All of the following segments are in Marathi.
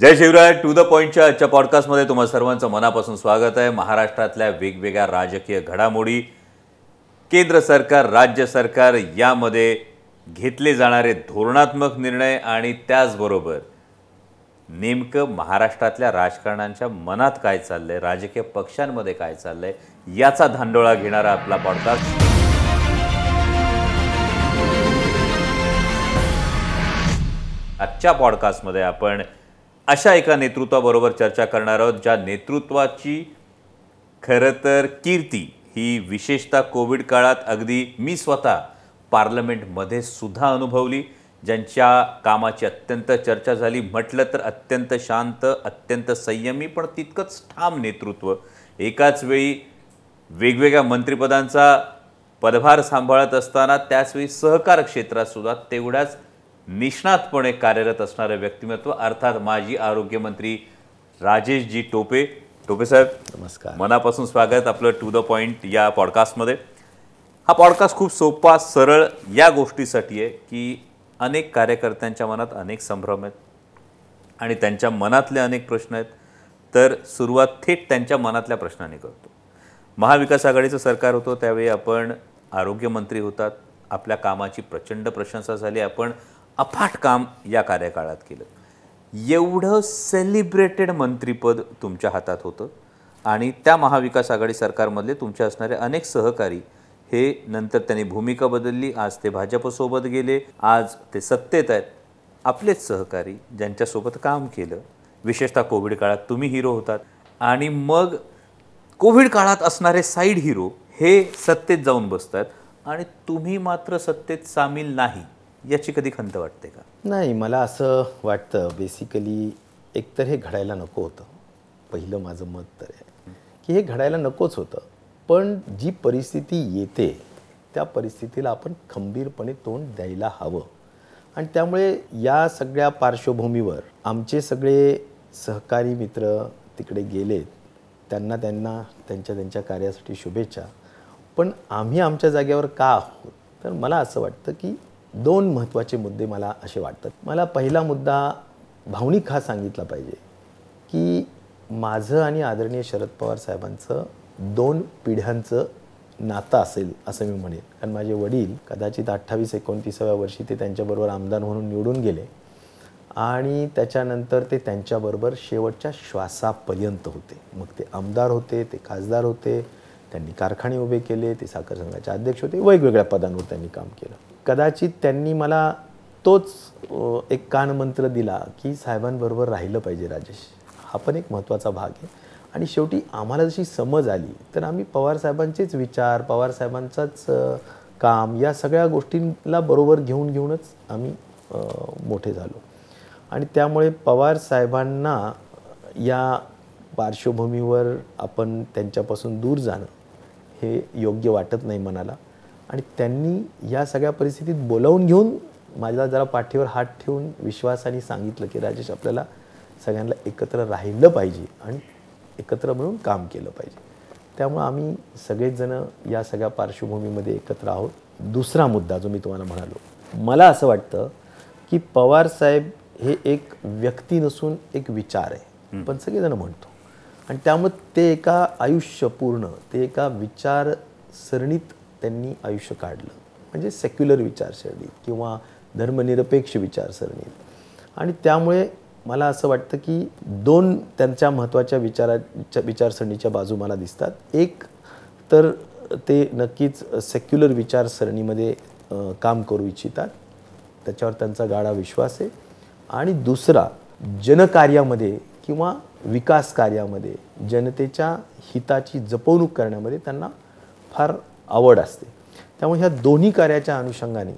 जय शिवराय टू द पॉईंटच्या आजच्या पॉडकास्टमध्ये तुम्हा सर्वांचं मनापासून स्वागत आहे. महाराष्ट्रातल्या वेगवेगळ्या राजकीय घडामोडी केंद्र सरकार राज्य सरकार यामध्ये घेतले जाणारे धोरणात्मक निर्णय आणि त्याचबरोबर नेमकं महाराष्ट्रातल्या राजकारणांच्या मनात काय चाललंय राजकीय पक्षांमध्ये काय चाललंय याचा धांडोळा घेणारा आपला पॉडकास्ट आजच्या पॉडकास्टमध्ये आपण अशा एका नेतृत्वाबरोबर चर्चा करणार आहोत ज्या नेतृत्वाची खरं तर कीर्ती ही विशेषतः कोविड काळात अगदी मी स्वतः पार्लमेंटमध्ये सुद्धा अनुभवली. ज्यांच्या कामाची अत्यंत चर्चा झाली म्हटलं तर अत्यंत शांत अत्यंत संयमी पण तितकंच ठाम नेतृत्व. एकाच वेळी वेगवेगळ्या मंत्रिपदांचा पदभार सांभाळत असताना त्याचवेळी सहकार क्षेत्रात सुद्धा तेवढ्याच निष्णातपणे कार्यरत असणारं व्यक्तिमत्व अर्थात माजी आरोग्यमंत्री राजेशजी टोपे. टोपे साहेब नमस्कार. मनापासून स्वागत आपलं टू द पॉईंट या पॉडकास्टमध्ये हा पॉडकास्ट खूप सोपा सरळ या गोष्टीसाठी आहे की अनेक कार्यकर्त्यांच्या मनात अनेक संभ्रम आहेत आणि त्यांच्या मनातले अनेक प्रश्न आहेत. तर सुरुवात थेट त्यांच्या मनातल्या प्रश्नाने करतो. महाविकास आघाडीचं सरकार होतं त्यावेळी आपण आरोग्यमंत्री होतात. आपल्या कामाची प्रचंड प्रशंसा झाली. आपण अफाट काम या कार्यकाळात केलं. एवढं सेलिब्रेटेड मंत्रीपद तुमच्या हातात होतं आणि त्या महाविकास आघाडी सरकारमधले तुमचे असणारे अनेक सहकारी हे नंतर त्यांनी भूमिका बदलली आज ते भाजपसोबत गेले आज ते सत्तेत आहेत. आपलेच सहकारी ज्यांच्यासोबत काम केलं. विशेषतः कोविड काळात तुम्ही हिरो होतात. आणि मग कोविड काळात असणारे साईड हिरो हे सत्तेत जाऊन बसतात. आणि तुम्ही मात्र सत्तेत सामील नाही. याची कधी खंत वाटते का? नाही मला असं वाटतं बेसिकली एकतर हे घडायला नको होतं. पहिलं माझं मत तर आहे. की हे घडायला नकोच होतं. पण जी परिस्थिती येते त्या परिस्थितीला आपण खंबीरपणे तोंड द्यायला हवं. आणि त्यामुळे या सगळ्या पार्श्वभूमीवर आमचे सगळे सहकारी मित्र तिकडे गेलेत. त्यांना त्यांना त्यांच्या त्यांच्या कार्यासाठी शुभेच्छा. पण आम्ही आमच्या जागेवर का आहोत? तर मला असं वाटतं की दोन महत्त्वाचे मुद्दे मला असे वाटतात. मला पहिला मुद्दा भावनिक हा सांगितला पाहिजे की माझं आणि आदरणीय शरद पवार साहेबांचं दोन पिढ्यांचं नातं असेल असं मी म्हणेन. कारण माझे वडील कदाचित अठ्ठावीस एकोणतीसाव्या वर्षी ते त्यांच्याबरोबर आमदार म्हणून निवडून गेले आणि त्याच्यानंतर ते त्यांच्याबरोबर शेवटच्या श्वासापर्यंत होते. मग ते आमदार होते ते खासदार होते त्यांनी कारखाने उभे केले ते साखर संघाचे अध्यक्ष होते वेगवेगळ्या पदांवर त्यांनी काम केलं. कदाचित त्यांनी मला तोच एक कानमंत्र दिला की साहेबांबरोबर राहिलं पाहिजे राजेश. हा पण एक महत्त्वाचा भाग आहे. आणि शेवटी आम्हाला जशी समज आली तर आम्ही पवारसाहेबांचेच विचार पवारसाहेबांचाच काम या सगळ्या गोष्टींला बरोबर घेऊन घेऊनच आम्ही मोठे झालो. आणि त्यामुळे पवार साहेबांना या पार्श्वभूमीवर आपण त्यांच्यापासून दूर जाणं हे योग्य वाटत नाही मनाला. आणि त्यांनी या सगळ्या परिस्थितीत बोलावून घेऊन माझ्या जरा पाठीवर हात ठेवून विश्वासाने सांगितलं की राजेश आपल्याला सगळ्यांना एकत्र राहिलं पाहिजे आणि एकत्र मिळून काम केलं पाहिजे. त्यामुळं आम्ही सगळेच जण या सगळ्या पार्श्वभूमीमध्ये एकत्र आहोत. दुसरा मुद्दा जो मी तुम्हाला म्हणालो मला असं वाटतं की पवार साहेब हे एक व्यक्ती नसून एक विचार आहे. पण सगळेजण म्हणतो. आणि त्यामुळे ते एका आयुष्य पूर्ण ते एका विचारसरणीत त्यांनी आयुष्य काढलं. म्हणजे सेक्युलर विचारसरणी किंवा धर्मनिरपेक्ष विचारसरणी आणि त्यामुळे मला असं वाटतं की दोन त्यांच्या महत्त्वाच्या विचाराच्या विचारसरणीच्या बाजू मला दिसतात. एक तर ते नक्कीच सेक्युलर विचारसरणीमध्ये काम करू इच्छितात. त्याच्यावर त्यांचा गाढा विश्वास आहे. आणि दुसरा जनकार्यामध्ये किंवा विकास कार्यामध्ये जनतेच्या हिताची जपवणूक करण्यामध्ये त्यांना फार आवड असते. त्यामुळे ह्या दोन्ही कार्याच्या अनुषंगाने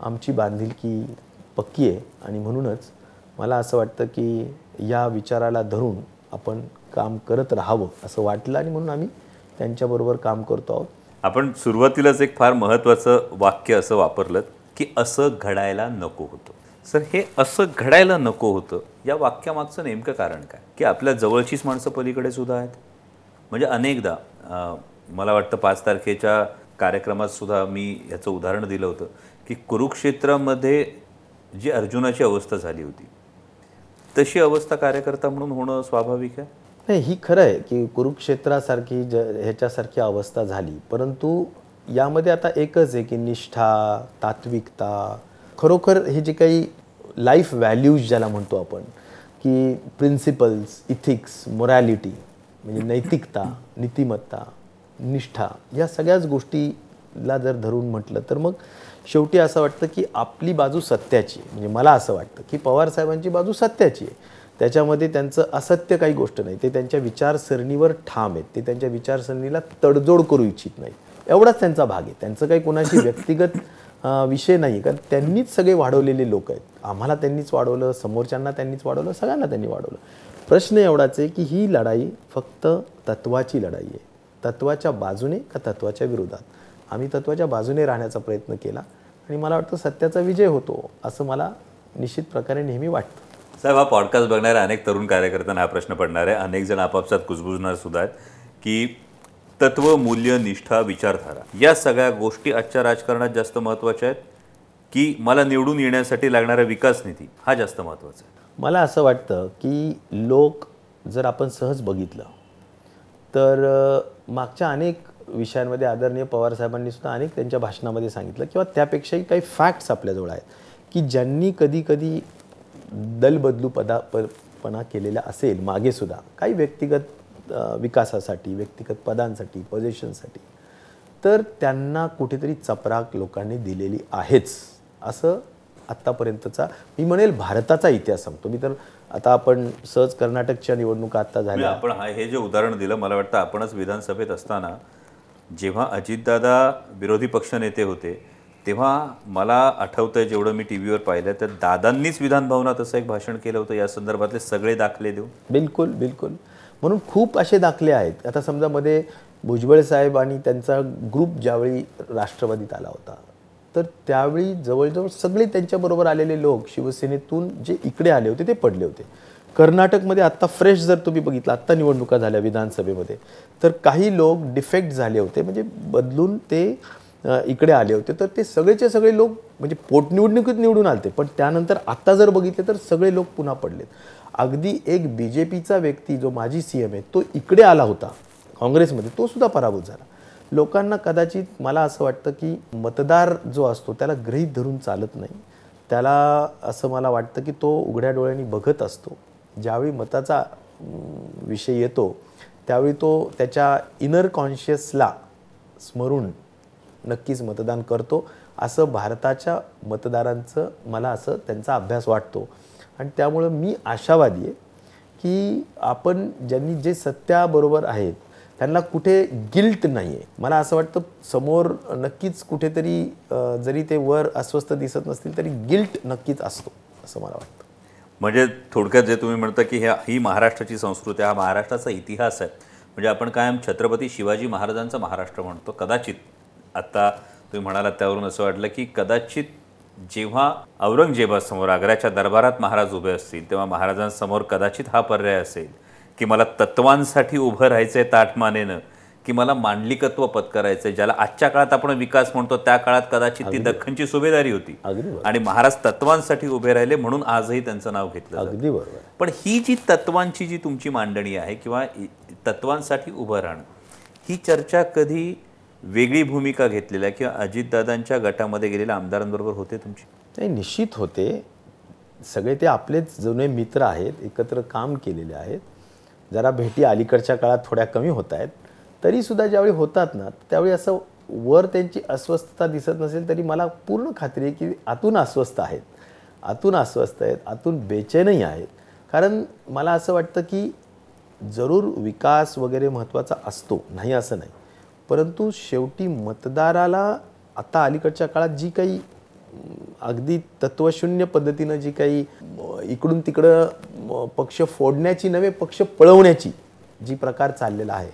आमची बांधिलकी पक्की आहे आणि म्हणूनच मला असं वाटतं की या विचाराला धरून आपण काम करत राहावं असं वाटलं आणि म्हणून आम्ही त्यांच्याबरोबर काम करतो आहोत. आपण सुरुवातीलाच एक फार महत्त्वाचं वाक्य असं वापरलं की असं घडायला नको होतं. सर हे असं घडायला नको होतं या वाक्यामागचं नेमकं कारण काय? की आपल्या जवळचीच माणसं पलीकडे सुद्धा आहेत? म्हणजे अनेकदा मला वाटतं पाच तारखेच्या कार्यक्रमात सुद्धा मी याचं उदाहरण दिलं होतं की कुरुक्षेत्रामध्ये जी अर्जुनाची अवस्था झाली होती तशी अवस्था कार्यकर्ता म्हणून होणं स्वाभाविक आहे? नाही ही खरं आहे की कुरुक्षेत्रासारखी ज ह्याच्यासारखी अवस्था झाली. परंतु यामध्ये आता एकच आहे की निष्ठा तात्विकता खरोखर हे जे काही लाईफ व्हॅल्यूज ज्याला म्हणतो आपण की प्रिन्सिपल्स इथिक्स मोरॅलिटी म्हणजे नैतिकता नीतिमत्ता निष्ठा या सगळ्याच गोष्टीला जर धरून म्हटलं तर मग शेवटी असं वाटतं की आपली बाजू सत्याची आहे. म्हणजे मला असं वाटतं की पवारसाहेबांची बाजू सत्याची आहे. त्याच्यामध्ये त्यांचं असत्य काही गोष्ट नाही. ते त्यांच्या विचारसरणीवर ठाम आहेत. ते त्यांच्या विचारसरणीला तडजोड करू इच्छित नाही एवढाच त्यांचा भाग आहे. त्यांचं काही कोणाशी व्यक्तिगत विषय नाही कारण त्यांनीच सगळे वाढवलेले लोक आहेत. आम्हाला त्यांनीच वाढवलं समोरच्यांना त्यांनीच वाढवलं सगळ्यांना त्यांनी वाढवलं. प्रश्न एवढाच आहे की ही लढाई फक्त तत्वाची लढाई आहे. तत्वाच्या बाजूने का तत्वाच्या विरोधात? आम्ही तत्वाच्या बाजूने राहण्याचा प्रयत्न केला आणि मला वाटतं सत्याचा विजय होतो असं मला निश्चित प्रकारे नेहमी वाटतं. साहेब हा पॉडकास्ट बघणाऱ्या अनेक तरुण कार्यकर्त्यांना हा प्रश्न पडणार आहे. अनेक जण आपापसात कुजबुजणार सुद्धा आहेत की तत्व मूल्य निष्ठा विचारधारा या सगळ्या गोष्टी आजच्या राजकारणात जास्त महत्त्वाच्या आहेत की मला निवडून येण्यासाठी लागणारा विकास निधी हा जास्त महत्त्वाचा आहे? मला असं वाटतं की लोक जर आपण सहज बघितलं तर मागच्या अनेक विषयांमध्ये आदरणीय पवारसाहेबांनी सुद्धा अनेक त्यांच्या भाषणामध्ये सांगितलं किंवा त्यापेक्षाही काही फॅक्ट्स आपल्याजवळ आहेत की ज्यांनी कधी कधी दलबदलू पदा प पणा केलेला असेल मागेसुद्धा काही व्यक्तिगत विकासासाठी व्यक्तिगत पदांसाठी पोझिशनसाठी तर त्यांना कुठेतरी चपराक लोकांनी दिलेली आहेच. असं आत्तापर्यंतचा मी म्हणेल भारताचा इतिहास सांगतो. मी तर आता आपण सहज कर्नाटकच्या निवडणुका आत्ता म्हणजे झाल्या. आपण हा हे जे उदाहरण दिलं मला वाटतं आपणच विधानसभेत असताना जेव्हा अजितदादा विरोधी पक्षनेते होते तेव्हा मला आठवतंय जेवढं मी टी व्हीवर पाहिलं तर दादांनीच विधान भवनात असं एक भाषण केलं होतं. या संदर्भातले सगळे दाखले देऊन. बिलकुल बिलकुल. म्हणून खूप असे दाखले आहेत. आता समजा मध्ये भुजबळ साहेब आणि त्यांचा ग्रुप ज्यावेळी राष्ट्रवादीत आला होता तर त्यावेळी जवळजवळ सगळे त्यांच्याबरोबर आलेले लोक शिवसेनेतून जे इकडे आले होते ते पडले होते. कर्नाटकमध्ये आत्ता फ्रेश जर तुम्ही बघितलं आत्ता निवडणुका झाल्या विधानसभेमध्ये. तर काही लोक डिफेक्ट झाले होते म्हणजे बदलून ते इकडे आले होते. तर ते सगळेचे सगळे लोक म्हणजे पोटनिवडणुकीत निवडून आलते पण त्यानंतर आत्ता जर बघितले तर सगळे लोक पुन्हा पडलेत. अगदी एक बी जे पीचा व्यक्ती जो माजी सी एम आहे तो इकडे आला होता काँग्रेसमध्ये. तो सुद्धा पराभूत झाला. लोकांना कदाचित मला असं वाटतं की मतदार जो असतो त्याला गृहीत धरून चालत नाही. त्याला असं मला वाटतं की तो उघड्या डोळ्यांनी बघत असतो. ज्यावेळी मताचा विषय येतो त्यावेळी तो त्याच्या इनर कॉन्शियसला स्मरून नक्कीच मतदान करतो. असं भारताच्या मतदारांचं मला असं त्यांचा अभ्यास वाटतो. आणि त्यामुळं मी आशावादी आहे की आपण ज्यांनी जे सत्याबरोबर आहेत त्यांना कुठे गिल्ट नाही आहे मला असं वाटतं समोर नक्कीच कुठेतरी जरी ते वर अस्वस्थ दिसत नसतील तरी गिल्ट नक्कीच असतो असं मला वाटतं. म्हणजे थोडक्यात जे तुम्ही म्हणता की ह्या ही महाराष्ट्राची संस्कृती हा महाराष्ट्राचा इतिहास आहे. म्हणजे आपण कायम छत्रपती शिवाजी महाराजांचा महाराष्ट्र म्हणतो. कदाचित आत्ता तुम्ही म्हणालात त्यावरून असं वाटलं की कदाचित जेव्हा औरंगजेबासमोर आग्र्याच्या दरबारात महाराज उभे असतील तेव्हा महाराजांसमोर कदाचित हा पर्याय असेल. की मला तत्वांसाठी उभं राहायचंय ताठमानेनं की मला मांडलिकत्व पत्करायचंय ज्याला आजच्या काळात आपण विकास म्हणतो त्या काळात कदाचित ती दख्खनची सुभेदारी होती. आणि महाराज तत्वांसाठी उभे राहिले म्हणून आजही त्यांचं नाव घेतलं. अगदी बरोबर. आहे. पण ही जी तत्वांची जी तुमची मांडणी आहे किंवा तत्वांसाठी उभं राहणं ही चर्चा कधी वेगळी भूमिका घेतलेल्या किंवा अजितदादांच्या गटामध्ये गेलेल्या आमदारांबरोबर होते तुमची? नाही निश्चित होते. सगळे ते आपलेच जुने मित्र आहेत एकत्र काम केलेले आहेत. जरा भेटी अलीकडच्या काळात थोड्या कमी होत आहेत तरीसुद्धा ज्यावेळी होतात ना त्यावेळी असं वर त्यांची अस्वस्थता दिसत नसेल तरी मला पूर्ण खात्री आहे की आतून अस्वस्थ आहेत. आतून अस्वस्थ आहेत आतून बेचैनही आहेत. कारण मला असं वाटतं की जरूर विकास वगैरे महत्त्वाचा असतो नाही असं नाही. परंतु शेवटी मतदाराला आता अलीकडच्या काळात जी काही अगदी तत्वशून्य पद्धतीनं जी काही इकडून तिकडं पक्ष फोडण्याची नव्हे पक्ष पळवण्याची जी प्रकार चाललेला आहे.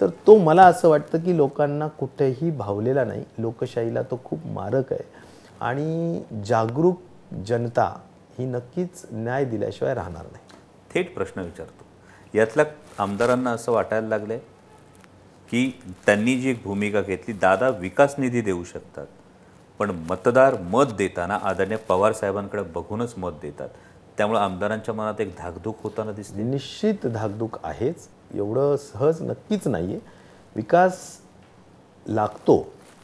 तर तो मला असं वाटतं की लोकांना कुठेही भावलेला नाही. लोकशाहीला तो खूप मारक आहे. आणि जागरूक जनता ही नक्कीच न्याय दिल्याशिवाय राहणार नाही. थेट प्रश्न विचारतो. यातल्या आमदारांना असं वाटायला लागलं आहे की त्यांनी जी एक भूमिका घेतली दादा विकास निधी देऊ शकतात. पण मतदार मत देताना आदरणीय पवार साहेबांकडे बघूनच मत देतात. त्यामुळे आमदारांच्या मनात एक धाकधूक होताना दिसते. निश्चित धाकधूक आहेच. एवढं सहज नक्कीच नाही आहे विकास लागतो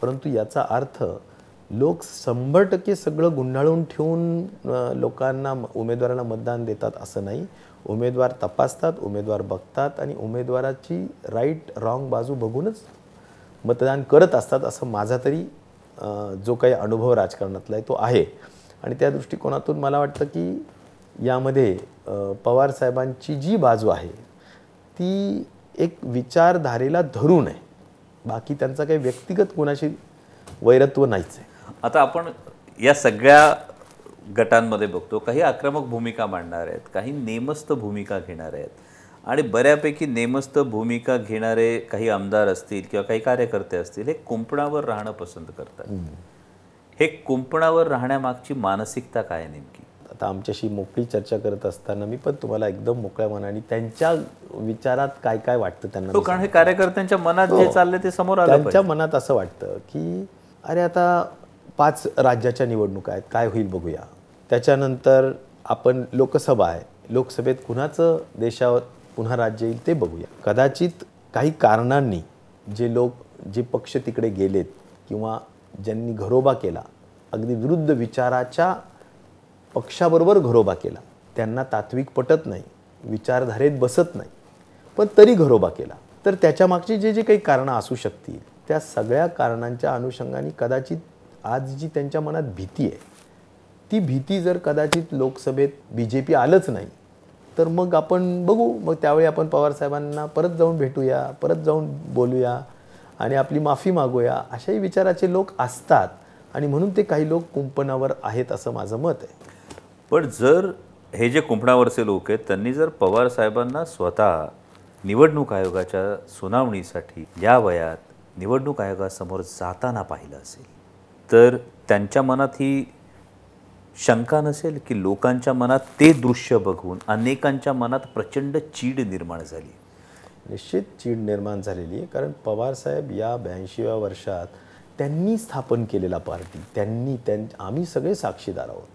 परंतु याचा अर्थ लोक शंभर टक्के सगळं गुंडाळून ठेवून लोकांना उमेदवारांना मतदान देतात असं नाही. उमेदवार तपासतात उमेदवार बघतात आणि उमेदवाराची राईट रॉंग बाजू बघूनच मतदान करत असतात असं माझा तरी जो काही अनुभव राजकारणातला आहे तो आहे. आणि त्या दृष्टिकोनातून मला वाटतं की यामध्ये पवार साहेबांची जी बाजू आहे ती एक विचारधारेला धरून आहे बाकी त्यांचा काही व्यक्तिगत कुणाशी वैरत्व नाहीच आहे. आता आपण या सगळ्या गटांमध्ये बघतो काही आक्रमक भूमिका मांडणार आहेत काही नेमस्त भूमिका घेणार आहेत. आणि बऱ्यापैकी नेमस्त भूमिका घेणारे काही आमदार असतील किंवा काही कार्यकर्ते असतील हे कुंपणावर राहणं पसंत करतात. हे कुंपणावर राहण्यामागची मानसिकता काय नेमकी? आता आमच्याशी मोकळी चर्चा करत असताना मी पण तुम्हाला एकदम मोकळ्या मनाने त्यांच्या विचारात काय काय वाटतं त्यांना तो कारण हे कार्यकर्त्यांच्या मनात जे चाललंय ते समोर आलं त्यांच्या मनात असं वाटतं की अरे आता पाच राज्याच्या निवडणुका आहेत काय होईल बघूया. त्याच्यानंतर आपण लोकसभा आहे लोकसभेत कुणाचं देशावर पुन्हा राज्य येईल ते बघूया. कदाचित काही कारणांनी जे लोक जे पक्ष तिकडे गेलेत किंवा ज्यांनी घरोबा केला अगदी विरुद्ध विचाराच्या पक्षाबरोबर घरोबा केला त्यांना तात्विक पटत नाही विचारधारेत बसत नाही पण तरी घरोबा केला. तर त्याच्या मागची जे जे काही कारणं असू शकतील त्या सगळ्या कारणांच्या अनुषंगाने कदाचित आज जी त्यांच्या मनात भीती आहे ती भीती जर कदाचित लोकसभेत बी जे पी आलंच नाही तर मग आपण बघू. मग त्यावेळी आपण पवारसाहेबांना परत जाऊन भेटूया परत जाऊन बोलूया आणि आपली माफी मागूया अशाही विचाराचे लोक असतात आणि म्हणून ते काही लोक कुंपणावर आहेत असं माझं मत आहे. पण जर हे जे कुंपणावरचे लोक आहेत त्यांनी जर पवार साहेबांना स्वतः निवडणूक आयोगाच्या सुनावणीसाठी या वयात निवडणूक आयोगासमोर जाताना पाहिलं असेल तर त्यांच्या मनात ही शंका नसेल की लोकांच्या मनात ते दृश्य बघून अनेकांच्या मनात प्रचंड चीड निर्माण झाली. निश्चित चीड निर्माण झालेली आहे कारण पवारसाहेब या ब्याऐंशीव्या वर्षात त्यांनी स्थापन केलेला पार्टी. त्यांनी त्यां आम्ही सगळे साक्षीदार आहोत.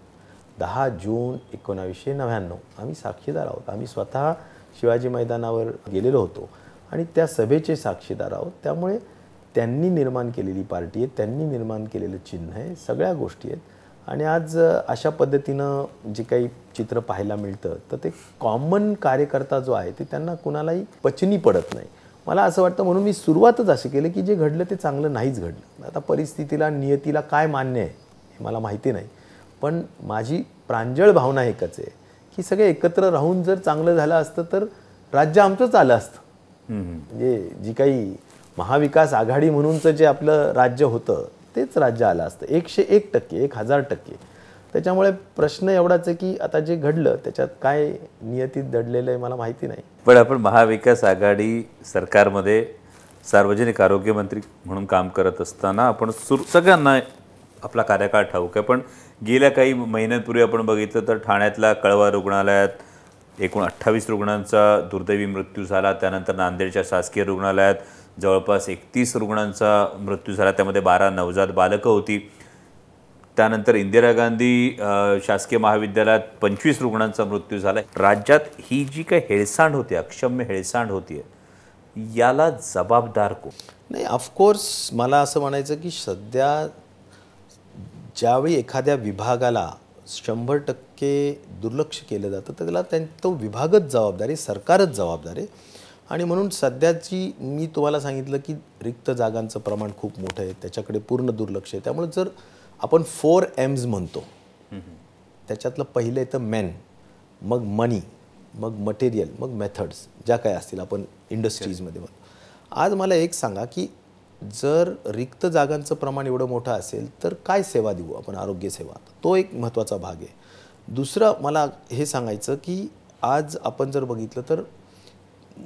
दहा जून एकोणावीसशे नव्याण्णव आम्ही साक्षीदार आहोत. आम्ही स्वतः शिवाजी मैदानावर गेलेलो होतो आणि त्या सभेचे साक्षीदार आहोत. त्यामुळे त्यांनी निर्माण केलेली पार्टी आहे त्यांनी निर्माण केलेलं चिन्ह आहे सगळ्या गोष्टी आहेत. आणि आज अशा पद्धतीनं जे काही चित्र पाहायला मिळतं तर ते कॉमन कार्यकर्ता जो आहे ते त्यांना कुणालाही पचनी पडत नाही. मला असं वाटतं म्हणून मी सुरुवातच अशी केली की जे घडलं ते चांगलं नाहीच घडलं. आता परिस्थितीला नियतीला काय मान्य आहे हे मला माहिती नाही. पण माझी प्रांजळ भावना एकच आहे की सगळे एकत्र राहून जर चांगलं झालं असतं तर राज्य आमचंच आलं असतं. म्हणजे जी काही महाविकास आघाडी म्हणूनचं जे आपलं राज्य होतं तेच राज्य आलं असतं. एकशे एक टक्के एक हजार टक्के. त्याच्यामुळे प्रश्न एवढाच आहे की आता जे घडलं त्याच्यात काय नियतीत दडलेलं आहे मला माहिती नाही. पण आपण महाविकास आघाडी सरकारमध्ये सार्वजनिक आरोग्य मंत्री म्हणून काम करत असताना आपण सुर सगळ्यांना आपला कार्यकाळ ठाऊक आहे. पण गेल्या काही महिन्यांपूर्वी आपण बघितलं तर ठाण्यातल्या कळवा रुग्णालयात एकूण अठ्ठावीस रुग्णांचा दुर्दैवी मृत्यू झाला. त्यानंतर नांदेडच्या शासकीय रुग्णालयात जवळपास एकतीस रुग्णांचा मृत्यू झाला. त्यामध्ये बारा नवजात बालकं होती. त्यानंतर इंदिरा गांधी शासकीय महाविद्यालयात पंचवीस रुग्णांचा मृत्यू झाला राज्यात ही जी काही हेळसांड होती अक्षम्य हेळसांड होतीये याला जबाबदार कोण? नाही ऑफकोर्स मला असं म्हणायचं की सध्या ज्यावेळी एखाद्या विभागाला शंभर टक्के दुर्लक्ष केलं जातं तर त्याला त्यां तो विभागच जबाबदारी सरकारच जबाबदारी आणि म्हणून सध्याची मी तुम्हाला सांगितलं की रिक्त जागांचं प्रमाण खूप मोठं आहे त्याच्याकडे पूर्ण दुर्लक्ष आहे. त्यामुळे जर आपण फोर एम्स म्हणतो त्याच्यातलं पहिलं येतं मॅन मग मनी मग मटेरियल मग मेथड्स ज्या काय असतील आपण इंडस्ट्रीजमध्ये म्हणतो आज मला एक सांगा की जर रिक्त जागांचं प्रमाण एवढं मोठं असेल तर काय सेवा देऊ आपण आरोग्य सेवा? तो एक महत्त्वाचा भाग आहे. दुसरं मला हे सांगायचं की आज आपण जर बघितलं तर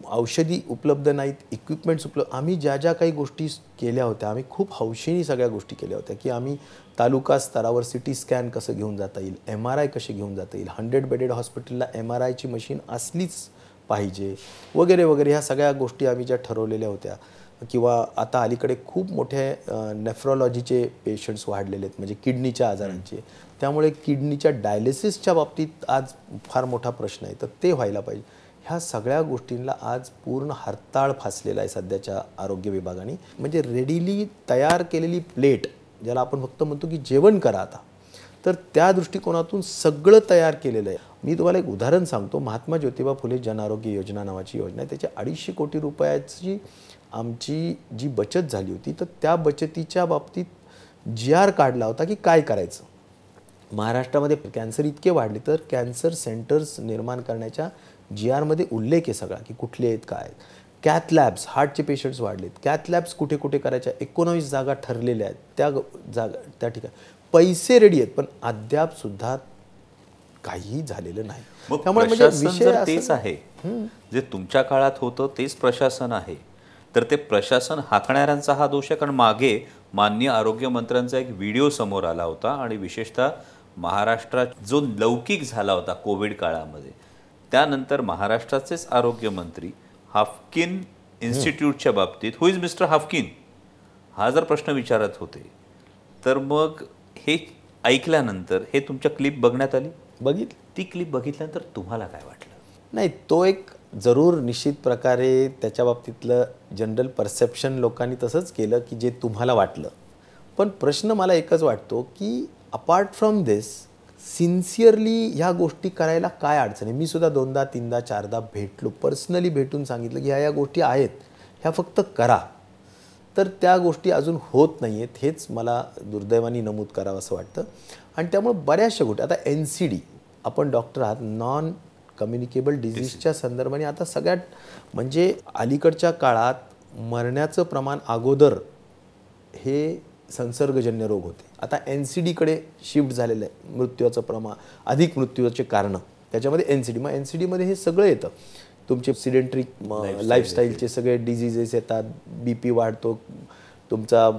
औषधी उपलब्ध नाहीत इक्विपमेंट्स उपलब्ध आम्ही ज्या ज्या काही गोष्टी केल्या होत्या आम्ही खूप हौशीने सगळ्या गोष्टी केल्या होत्या की आम्ही तालुका स्तरावर सी टी स्कॅन कसं घेऊन जाता येईल एम आर आय कसे घेऊन जाता येईल हंड्रेड बेडेड हॉस्पिटलला एम आर आयची मशीन असलीच पाहिजे वगैरे वगैरे ह्या सगळ्या गोष्टी आम्ही ज्या ठरवलेल्या होत्या. किंवा आता अलीकडे खूप मोठे नेफ्रॉलॉजीचे पेशंट्स वाढलेले आहेत म्हणजे किडनीच्या आजारांचे. त्यामुळे किडनीच्या डायलिसिसच्या बाबतीत आज फार मोठा प्रश्न आहे तर ते व्हायला पाहिजे. ह्या सगळ्या गोष्टींना आज पूर्ण हरताळ फासलेला आहे सध्याच्या आरोग्य विभागाने. म्हणजे रेडीली तयार केलेली प्लेट ज्याला आपण फक्त म्हणतो की जेवण करा आता तर त्या दृष्टिकोनातून सगळं तयार केलेलं आहे. मी तुम्हाला एक उदाहरण सांगतो. महात्मा ज्योतिबा फुले जन आरोग्य योजना नावाची योजना आहे. त्याची अडीचशे कोटी रुपयाची आमची जी बचत झाली होती तर त्या बचतीच्या बाबतीत जी आर काढला होता की काय करायचं? महाराष्ट्रामध्ये कॅन्सर इतके वाढले तर कॅन्सर सेंटर्स निर्माण करण्याच्या जी आरमध्ये उल्लेख आहे सगळा की कुठले आहेत काय कॅथ लॅब्स हार्टचे पेशंट्स वाढलेत. कॅथ लॅब्स कुठे कुठे करायच्या एकोणावीस जागा ठरलेल्या आहेत. त्या जागा त्या ठिकाणी. पैसे रेडी आहेत पण अद्याप सुद्धा काहीही झालेलं नाही. त्यामुळे म्हणजे विषय तेच आहे जे तुमच्या काळात होतं तेच प्रशासन आहे. तर ते प्रशासन हाकणाऱ्यांचा हा दोष आहे कारण मागे माननीय आरोग्य मंत्र्यांचा एक व्हिडिओ समोर आला होता आणि विशेषतः महाराष्ट्रात जो लौकिक झाला होता कोविड काळामध्ये त्यानंतर महाराष्ट्राचेच आरोग्यमंत्री हाफकिन इन्स्टिट्यूटच्या बाबतीत हु इज मिस्टर हाफकिन? हा जर प्रश्न विचारत होते तर मग हे ऐकल्यानंतर हे तुमच्या क्लिप बघण्यात आली? बघितलं. ती क्लिप बघितल्यानंतर तुम्हाला काय वाटलं? नाही तो एक जरूर निश्चित प्रकारे त्याच्या बाबतीतलं जनरल परसेप्शन लोकांनी तसंच केलं की जे तुम्हाला वाटलं. पण प्रश्न मला एकच वाटतो की अपार्ट फ्रॉम दिस सिन्सिअरली ह्या गोष्टी करायला काय अडचण आहे? मी सुद्धा दोनदा तीनदा चारदा भेटलो. पर्सनली भेटून सांगितलं की ह्या या गोष्टी आहेत. ह्या फक्त करा. तर त्या गोष्टी अजून होत नाही आहेत हेच मला दुर्दैवाने नमूद करावं असं वाटतं. आणि त्यामुळे बऱ्याचशा गोष्टी आता एन सी डी आपण डॉक्टर आहात नॉन कम्युनिकेबल डिझीजच्या संदर्भाने आता सगळ्यात म्हणजे अलीकडच्या काळात मरण्याचं प्रमाण अगोदर हे संसर्गजन्य रोग होते. आता एन सी डीकडे शिफ्ट झालेलं आहे. मृत्यूचं प्रमाण अधिक मृत्यूचे कारणं. त्याच्यामध्ये एन सी डी मग एन सी डीमध्ये हे सगळं येतं. तुमचे सिडेंट्रिक लाईफस्टाईलचे सगळे डिझिजेस येतात. बी पी वाढतो. तुमचा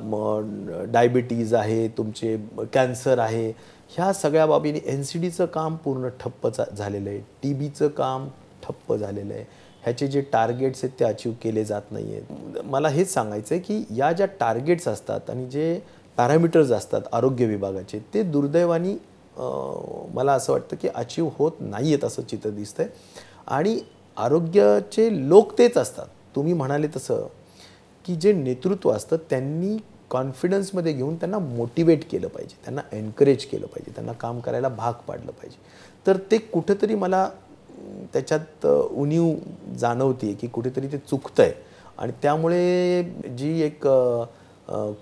डायबिटीज आहे. तुमचे कॅन्सर आहे. ह्या सगळ्या बाबीने एन सी डीचं काम पूर्ण ठप्प झालेलं आहे. टी बीचं काम ठप्प झालेलं आहे. ह्याचे जे टार्गेट्स आहेत ते अचीव केले जात नाही आहेत मला हेच सांगायचं आहे की या ज्या टार्गेट्स असतात आणि जे पॅरामीटर्स असतात आरोग्य विभागाचे ते दुर्दैवानी मला असं वाटतं की अचीव होत नाही आहेत असं चित्र दिसतंय. आणि आरोग्याचे लोक तेच असतात. तुम्ही म्हणाले तसं की जे नेतृत्व असतं त्यांनी कॉन्फिडन्समध्ये घेऊन त्यांना मोटिवेट केलं पाहिजे. त्यांना एनकरेज केलं पाहिजे. त्यांना काम करायला भाग पाडलं पाहिजे. तर ते कुठंतरी मला त्याच्यात उणीव जाणवते की कुठेतरी ते चुकतं आहे आणि त्यामुळे जी एक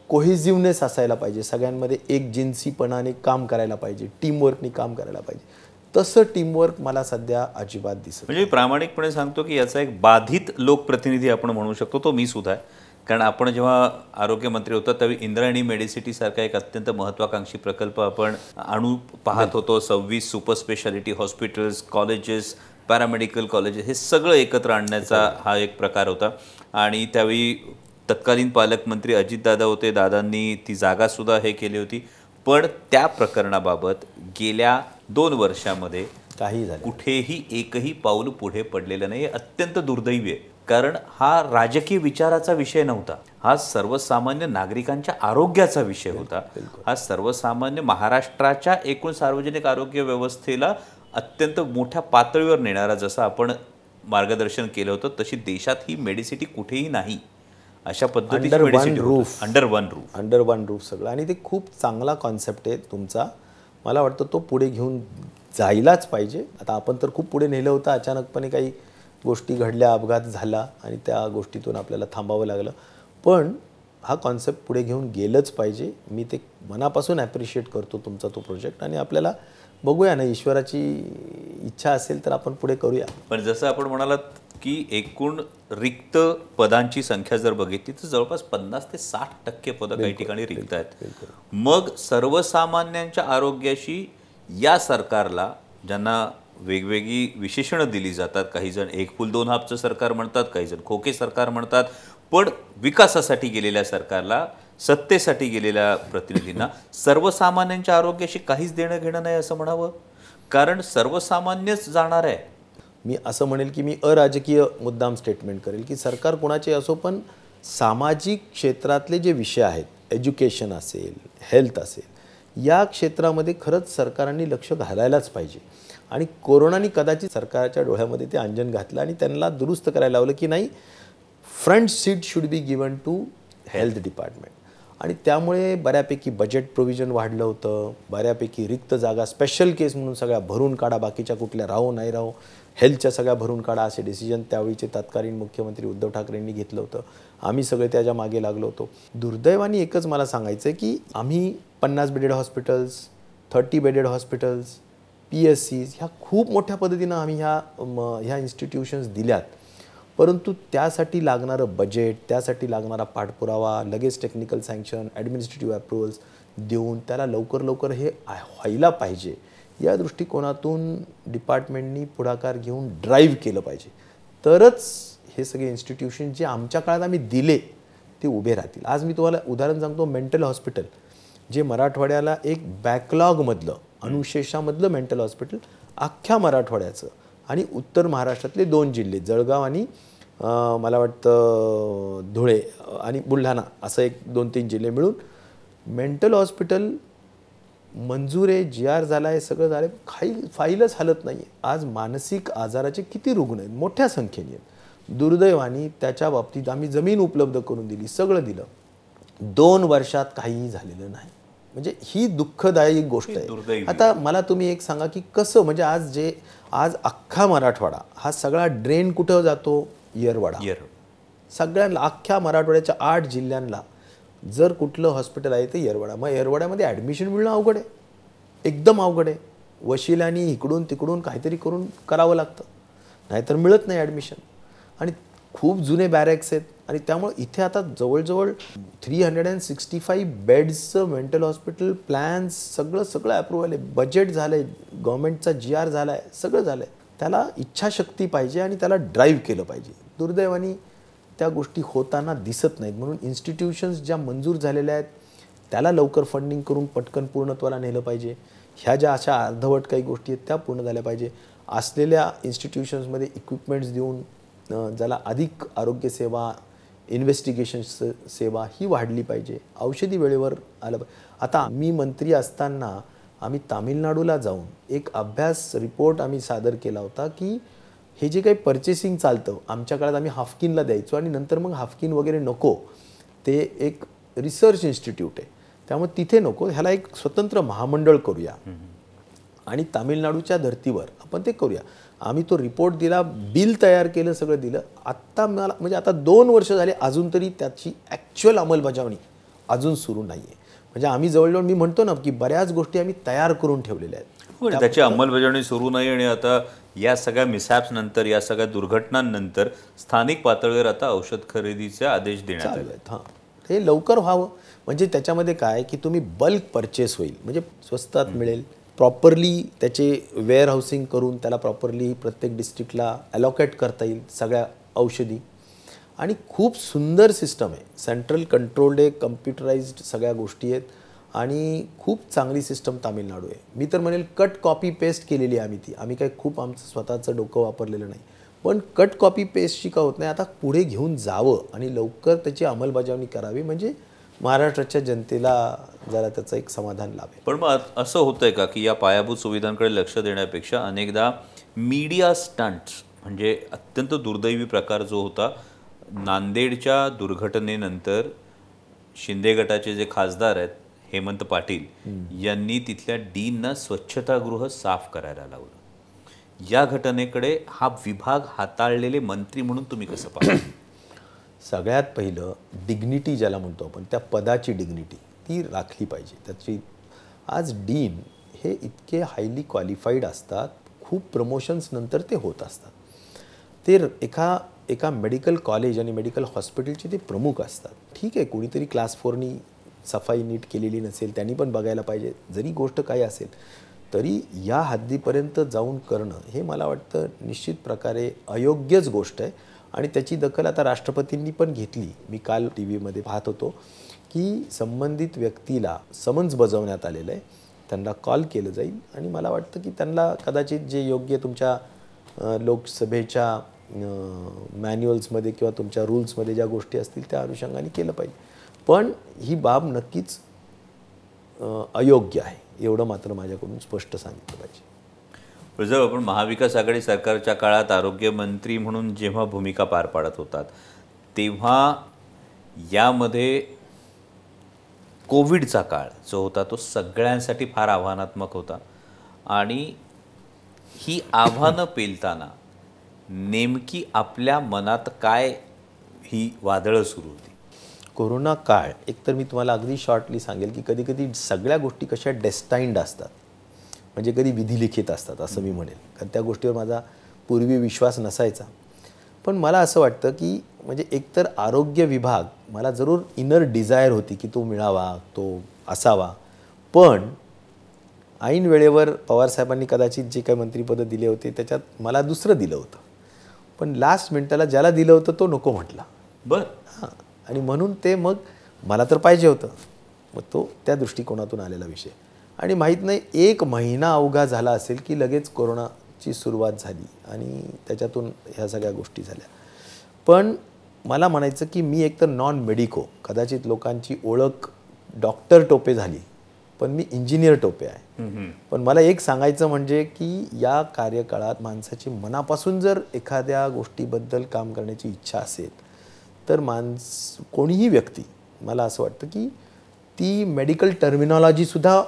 कोहेजिव्हनेस असायला पाहिजे सगळ्यांमध्ये एक जिन्सीपणाने काम करायला पाहिजे टीमवर्कने काम करायला पाहिजे तसं टीमवर्क मला सध्या अजिबात दिसत म्हणजे प्रामाणिकपणे सांगतो की याचा एक बाधित लोकप्रतिनिधी आपण म्हणू शकतो तो मी सुद्धा आहे. कारण आपण जेव्हा आरोग्यमंत्री होतो त्यावेळी इंद्रायणी मेडिसिटी सारखा एक अत्यंत महत्वाकांक्षी प्रकल्प आपण आणू पाहत होतो. सव्वीस super speciality hospitals colleges paramedical colleges हे सगळं एकत्र आणण्याचा हा एक प्रकार होता. आणि त्यावेळी तत्कालीन पालकमंत्री अजितदादा होते. दादांनी ती जागासुद्धा हे केली होती. पण त्या प्रकरणाबाबत गेल्या दोन वर्षामध्ये काही झालं कुठेही एकही पाऊल पुढे पडलेलं नाही हे अत्यंत दुर्दैवी आहे. कारण हा राजकीय विचाराचा विषय नव्हता. हा सर्वसामान्य नागरिकांच्या आरोग्याचा विषय होता. हा सर्वसामान्य महाराष्ट्राच्या एकूण सार्वजनिक आरोग्य व्यवस्थेला अत्यंत मोठ्या पातळीवर नेणारा जसं आपण मार्गदर्शन केलं होतं तशी देशात ही मेडिसिटी कुठेही नाही. अशा पद्धतीची medicity roof. Under one roof under one roof सगळं. आणि ते खूप चांगला कॉन्सेप्ट आहे तुमचा. मला वाटतं तो पुढे घेऊन जायलाच पाहिजे. आता आपण तर खूप पुढे नेलं होतं. अचानकपणे काही गोष्टी घडल्या अपघात झाला आणि त्या गोष्टीतून आपल्याला थांबावं लागलं. पण हा कॉन्सेप्ट पुढे घेऊन गेलंच पाहिजे. मी ते मनापासून ॲप्रिशिएट करतो तुमचा तो प्रोजेक्ट आणि आपल्याला बघूया ना ईश्वराची इच्छा असेल तर आपण पुढे करूया. पण जसं आपण म्हणालात की एकूण रिक्त पदांची संख्या जर बघितली तर जवळपास पन्नास ते साठ टक्के पदं काही ठिकाणी रिक्त आहेत. मग सर्वसामान्यांच्या आरोग्याशी या सरकारला ज्यांना वेगवेगळी विशेषणं दिली जातात काही जण एक फुल दोन हापचं सरकार म्हणतात काही जण खोके सरकार म्हणतात पण विकासासाठी गेलेल्या सरकारला सत्तेसाठी गेलेल्या प्रतिनिधींना सर्वसामान्यांच्या आरोग्याशी काहीच देणं घेणं नाही असं म्हणावं? कारण सर्वसामान्यच जाणार आहे. मी असं म्हणेल की मी अराजकीय मुद्दाम स्टेटमेंट करेल की सरकार कोणाचे असो पण सामाजिक क्षेत्रातले जे विषय आहेत एज्युकेशन असेल हेल्थ असेल या क्षेत्रामध्ये खरंच सरकारांनी लक्ष घालायलाच पाहिजे. आणि कोरोनाने कदाचित सरकारच्या डोळ्यामध्ये ते अंजन घातलं आणि त्यांना दुरुस्त करायला लावलं की नाही front seat should be given to health department आणि त्यामुळे बऱ्यापैकी बजेट प्रोव्हिजन वाढलं होतं. बऱ्यापैकी रिक्त जागा स्पेशल केस म्हणून सगळ्या भरून काढा बाकीच्या कुठल्या राहो नाही राहो हेल्थच्या सगळ्या भरून काढा असे डिसिजन त्यावेळीचे तत्कालीन मुख्यमंत्री उद्धव ठाकरेंनी घेतलं होतं. आम्ही सगळे त्याच्यामागे लागलो होतो. दुर्दैवाने एकच मला सांगायचं आहे की आम्ही पन्नास bedded hospitals thirty bedded hospitals P S Cs ह्या खूप मोठ्या पद्धतीनं आम्ही ह्या म, ह्या इन्स्टिट्यूशन्स दिल्यात. परंतु त्यासाठी लागणारं बजेट त्यासाठी लागणारा पाठपुरावा लगेच टेक्निकल सँक्शन ॲडमिनिस्ट्रेटिव्ह अप्रुव्हल्स देऊन त्याला लवकर लवकर हे व्हायला पाहिजे. या दृष्टिकोनातून डिपार्टमेंटनी पुढाकार घेऊन ड्राईव्ह केलं पाहिजे. तरच हे सगळे इन्स्टिट्यूशन जे आमच्या काळात आम्ही दिले ते उभे राहतील. आज मी तुम्हाला उदाहरण सांगतो मेंटल हॉस्पिटल जे मराठवाड्याला एक बॅकलॉगमधलं अनुशेषामधलं मेंटल हॉस्पिटल अख्ख्या मराठवाड्याचं. आणि उत्तर महाराष्ट्रातले दोन जिल्हे जळगाव आणि मला वाटतं धुळे आणि बुलढाणा असं एक दोन तीन जिल्हे मिळून मेंटल हॉस्पिटल मंजूर आहे जी आर झाला आहे सगळं झालं आहे फाईल फाईलच हलत नाही आज मानसिक आजाराचे किती रुग्ण आहेत? मोठ्या संख्येने आहेत. दुर्दैवाने त्याच्या बाबतीत आम्ही जमीन उपलब्ध करून दिली सगळं दिलं. दोन वर्षात काहीही झालेलं नाही. म्हणजे ही दुःखदायी गोष्ट आहे. आता मला तुम्ही एक सांगा की कसं म्हणजे आज जे आज अख्खा मराठवाडा हा सगळा ड्रेन कुठं जातो? येरवाडा. इयर सगळ्यांना अख्ख्या मराठवाड्याच्या आठ जिल्ह्यांना जर कुठलं हॉस्पिटल आहे ते येरवाडा. मग येरवाड्यामध्ये ॲडमिशन मिळणं अवघड आहे. एकदम अवघड आहे. वशिलानी इकडून तिकडून काहीतरी करून करावं लागतं. नाहीतर मिळत नाही ॲडमिशन आणि खूप जुने बॅरॅक्स आहेत. आणि त्यामुळे इथे आता जवळजवळ three hundred and sixty five बेड्सचं mental hospital plans सगळं सगळं अप्रूव्हल आहे. बजेट झालं आहे गव्हर्मेंटचा जी आर झाला आहे सगळं झालं आहे त्याला इच्छाशक्ती पाहिजे आणि त्याला ड्राईव्ह केलं पाहिजे. दुर्दैवाने त्या गोष्टी होताना दिसत नाहीत. म्हणून इन्स्टिट्यूशन्स ज्या मंजूर झालेल्या आहेत त्याला लवकर फंडिंग करून पटकन पूर्णत्वाला नेलं पाहिजे. ह्या ज्या अशा अर्धवट काही गोष्टी आहेत त्या पूर्ण झाल्या पाहिजे. असलेल्या इन्स्टिट्यूशन्समध्ये इक्विपमेंट्स देऊन ज्याला अधिक आरोग्यसेवा इन्व्हेस्टिगेशन सेवा ही वाढली पाहिजे. औषधी वेळेवर आलं पाहिजे. आता मी मंत्री असताना आम्ही तामिळनाडूला जाऊन एक अभ्यास रिपोर्ट आम्ही सादर केला होता की हे जे काही पर्चेसिंग चालतं आमच्या काळात आम्ही हाफकिनला द्यायचो आणि नंतर मग हाफकिन वगैरे नको ते एक रिसर्च इन्स्टिट्यूट आहे. त्यामुळे तिथे नको ह्याला एक स्वतंत्र महामंडळ करूया. आणि तामिळनाडूच्या धर्तीवर आपण ते करूया. आम्ही तो रिपोर्ट दिला बिल तयार केलं सगळं दिलं. आत्ता मला म्हणजे आता दोन वर्ष झाले अजून तरी त्याची ॲक्च्युअल अंमलबजावणी अजून सुरू नाही आहे म्हणजे आम्ही जवळजवळ मी म्हणतो ना की बऱ्याच गोष्टी आम्ही तयार करून ठेवलेल्या आहेत. म्हणजे त्याची अंमलबजावणी सुरू नाही आणि आता या सगळ्या मिसॅप्स नंतर या सगळ्या दुर्घटनांनंतर स्थानिक पातळीवर आता औषध खरेदीचे आदेश देण्यात आले. आहेत हां. हे लवकर व्हावं. म्हणजे त्याच्यामध्ये काय की तुम्ही बल्क परचेस होईल. म्हणजे स्वस्तात मिळेल. प्रॉपरली त्याचे वेअर हाऊसिंग करून त्याला प्रॉपरली प्रत्येक डिस्ट्रिक्टला ॲलोकेट करता येईल सगळ्या औषधी. आणि खूप सुंदर सिस्टम आहे. सेंट्रल कंट्रोल्ड आहे कम्प्युटराइज्ड सगळ्या गोष्टी आहेत आणि खूप चांगली सिस्टम तामिळनाडू आहे. मी तर म्हणेल कट कॉपी पेस्ट केलेली आहे आम्ही ती. आम्ही काही खूप आमचं स्वतःचं डोकं वापरलेलं नाही. पण कट कॉपी पेस्टची का होत नाही आता पुढे घेऊन जावं आणि लवकर त्याची अंमलबजावणी करावी. म्हणजे महाराष्ट्राच्या जनतेला जरा त्याचं एक समाधान लाभेल. पण मग असं होतंय का की या पायाभूत सुविधांकडे लक्ष देण्यापेक्षा अनेकदा मीडिया स्टंट्स म्हणजे अत्यंत दुर्दैवी प्रकार जो होता नांदेडच्या दुर्घटनेनंतर शिंदे गटाचे जे खासदार आहेत हेमंत पाटील यांनी तिथल्या डीनना स्वच्छतागृह साफ करायला लावलं. या घटनेकडे हा विभाग हाताळलेले मंत्री म्हणून तुम्ही कसं पाहता? सगळ्यात पहिलं डिग्निटी ज्याला म्हणतो आपण त्या पदाची डिग्निटी ती राखली पाहिजे. त्याची आज डीन हे इतके हायली क्वालिफाईड असतात खूप प्रमोशन्स नंतर ते होत असतात. ते एका एका मेडिकल कॉलेज आणि मेडिकल हॉस्पिटलचे ते प्रमुख असतात. ठीक आहे कोणीतरी क्लास फोरनी सफाई नीट केलेली नसेल त्यांनी पण बघायला पाहिजे. जरी गोष्ट काही असेल तरी या हद्दीपर्यंत जाऊन करणं हे मला वाटतं निश्चित प्रकारे अयोग्यच गोष्ट आहे. आणि त्याची दखल आता राष्ट्रपतींनी पण घेतली. मी काल टी व्हीमध्ये पाहत होतो की संबंधित व्यक्तीला समन्स बजावण्यात आलेलं आहे. त्यांना कॉल केलं जाईल आणि मला वाटतं की त्यांना कदाचित जे योग्य तुमच्या लोकसभेच्या मॅन्युअल्समध्ये किंवा तुमच्या रूल्समध्ये ज्या गोष्टी असतील त्या अनुषंगाने केलं पाहिजे. पण ही बाब नक्कीच अयोग्य आहे. एवढं मात्र माझ्याकडून स्पष्ट सांगितलं पाहिजे. जर आपण महाविकास आघाडी सरकारच्या काळात आरोग्यमंत्री म्हणून जेव्हा भूमिका पार पाडत होतात तेव्हा यामध्ये कोविडचा काळ जो होता तो सगळ्यांसाठी फार आव्हानात्मक होता. आणि ही आव्हानं पेलताना नेमकी आपल्या मनात काय ही वादळं सुरू होती? कोरोना काळ एकतर मी तुम्हाला अगदी शॉर्टली सांगेल की कधी कधी सगळ्या गोष्टी कशा डेस्टाईंड असतात. म्हणजे कधी विधिलिखित असतात असं मी म्हणेल. कारण त्या गोष्टीवर माझा पूर्वी विश्वास नसायचा. पण मला असं वाटतं की म्हणजे एकतर आरोग्य विभाग मला जरूर इनर डिझायर होती की तो मिळावा तो असावा. पण ऐन वेळेवर पवारसाहेबांनी कदाचित जे काही मंत्रिपदं दिले होते त्याच्यात मला दुसरं दिलं होतं. पण लास्ट मिनिटाला ज्याला दिलं होतं तो नको म्हटला. बर. हां. आणि म्हणून ते मग मला तर पाहिजे होतं. मग तो त्या दृष्टिकोनातून आलेला विषय. आणि माहीत नाही एक महिना अवघा झाला असेल की लगेच कोरोनाची सुरुवात झाली आणि त्याच्यातून ह्या सगळ्या गोष्टी झाल्या. पण मला म्हणायचं की मी एकतर नॉन मेडिको कदाचित लोकांची ओळख डॉक्टर टोपे झाली पण मी इंजिनियर टोपे आहे. पण मला एक सांगायचं म्हणजे की या कार्यकाळात माणसाची मनापासून जर एखाद्या गोष्टीबद्दल काम करण्याची इच्छा असेल तर माणस कोणीही व्यक्ती मला असं वाटतं की ती मेडिकल टर्मिनॉलॉजीसुद्धा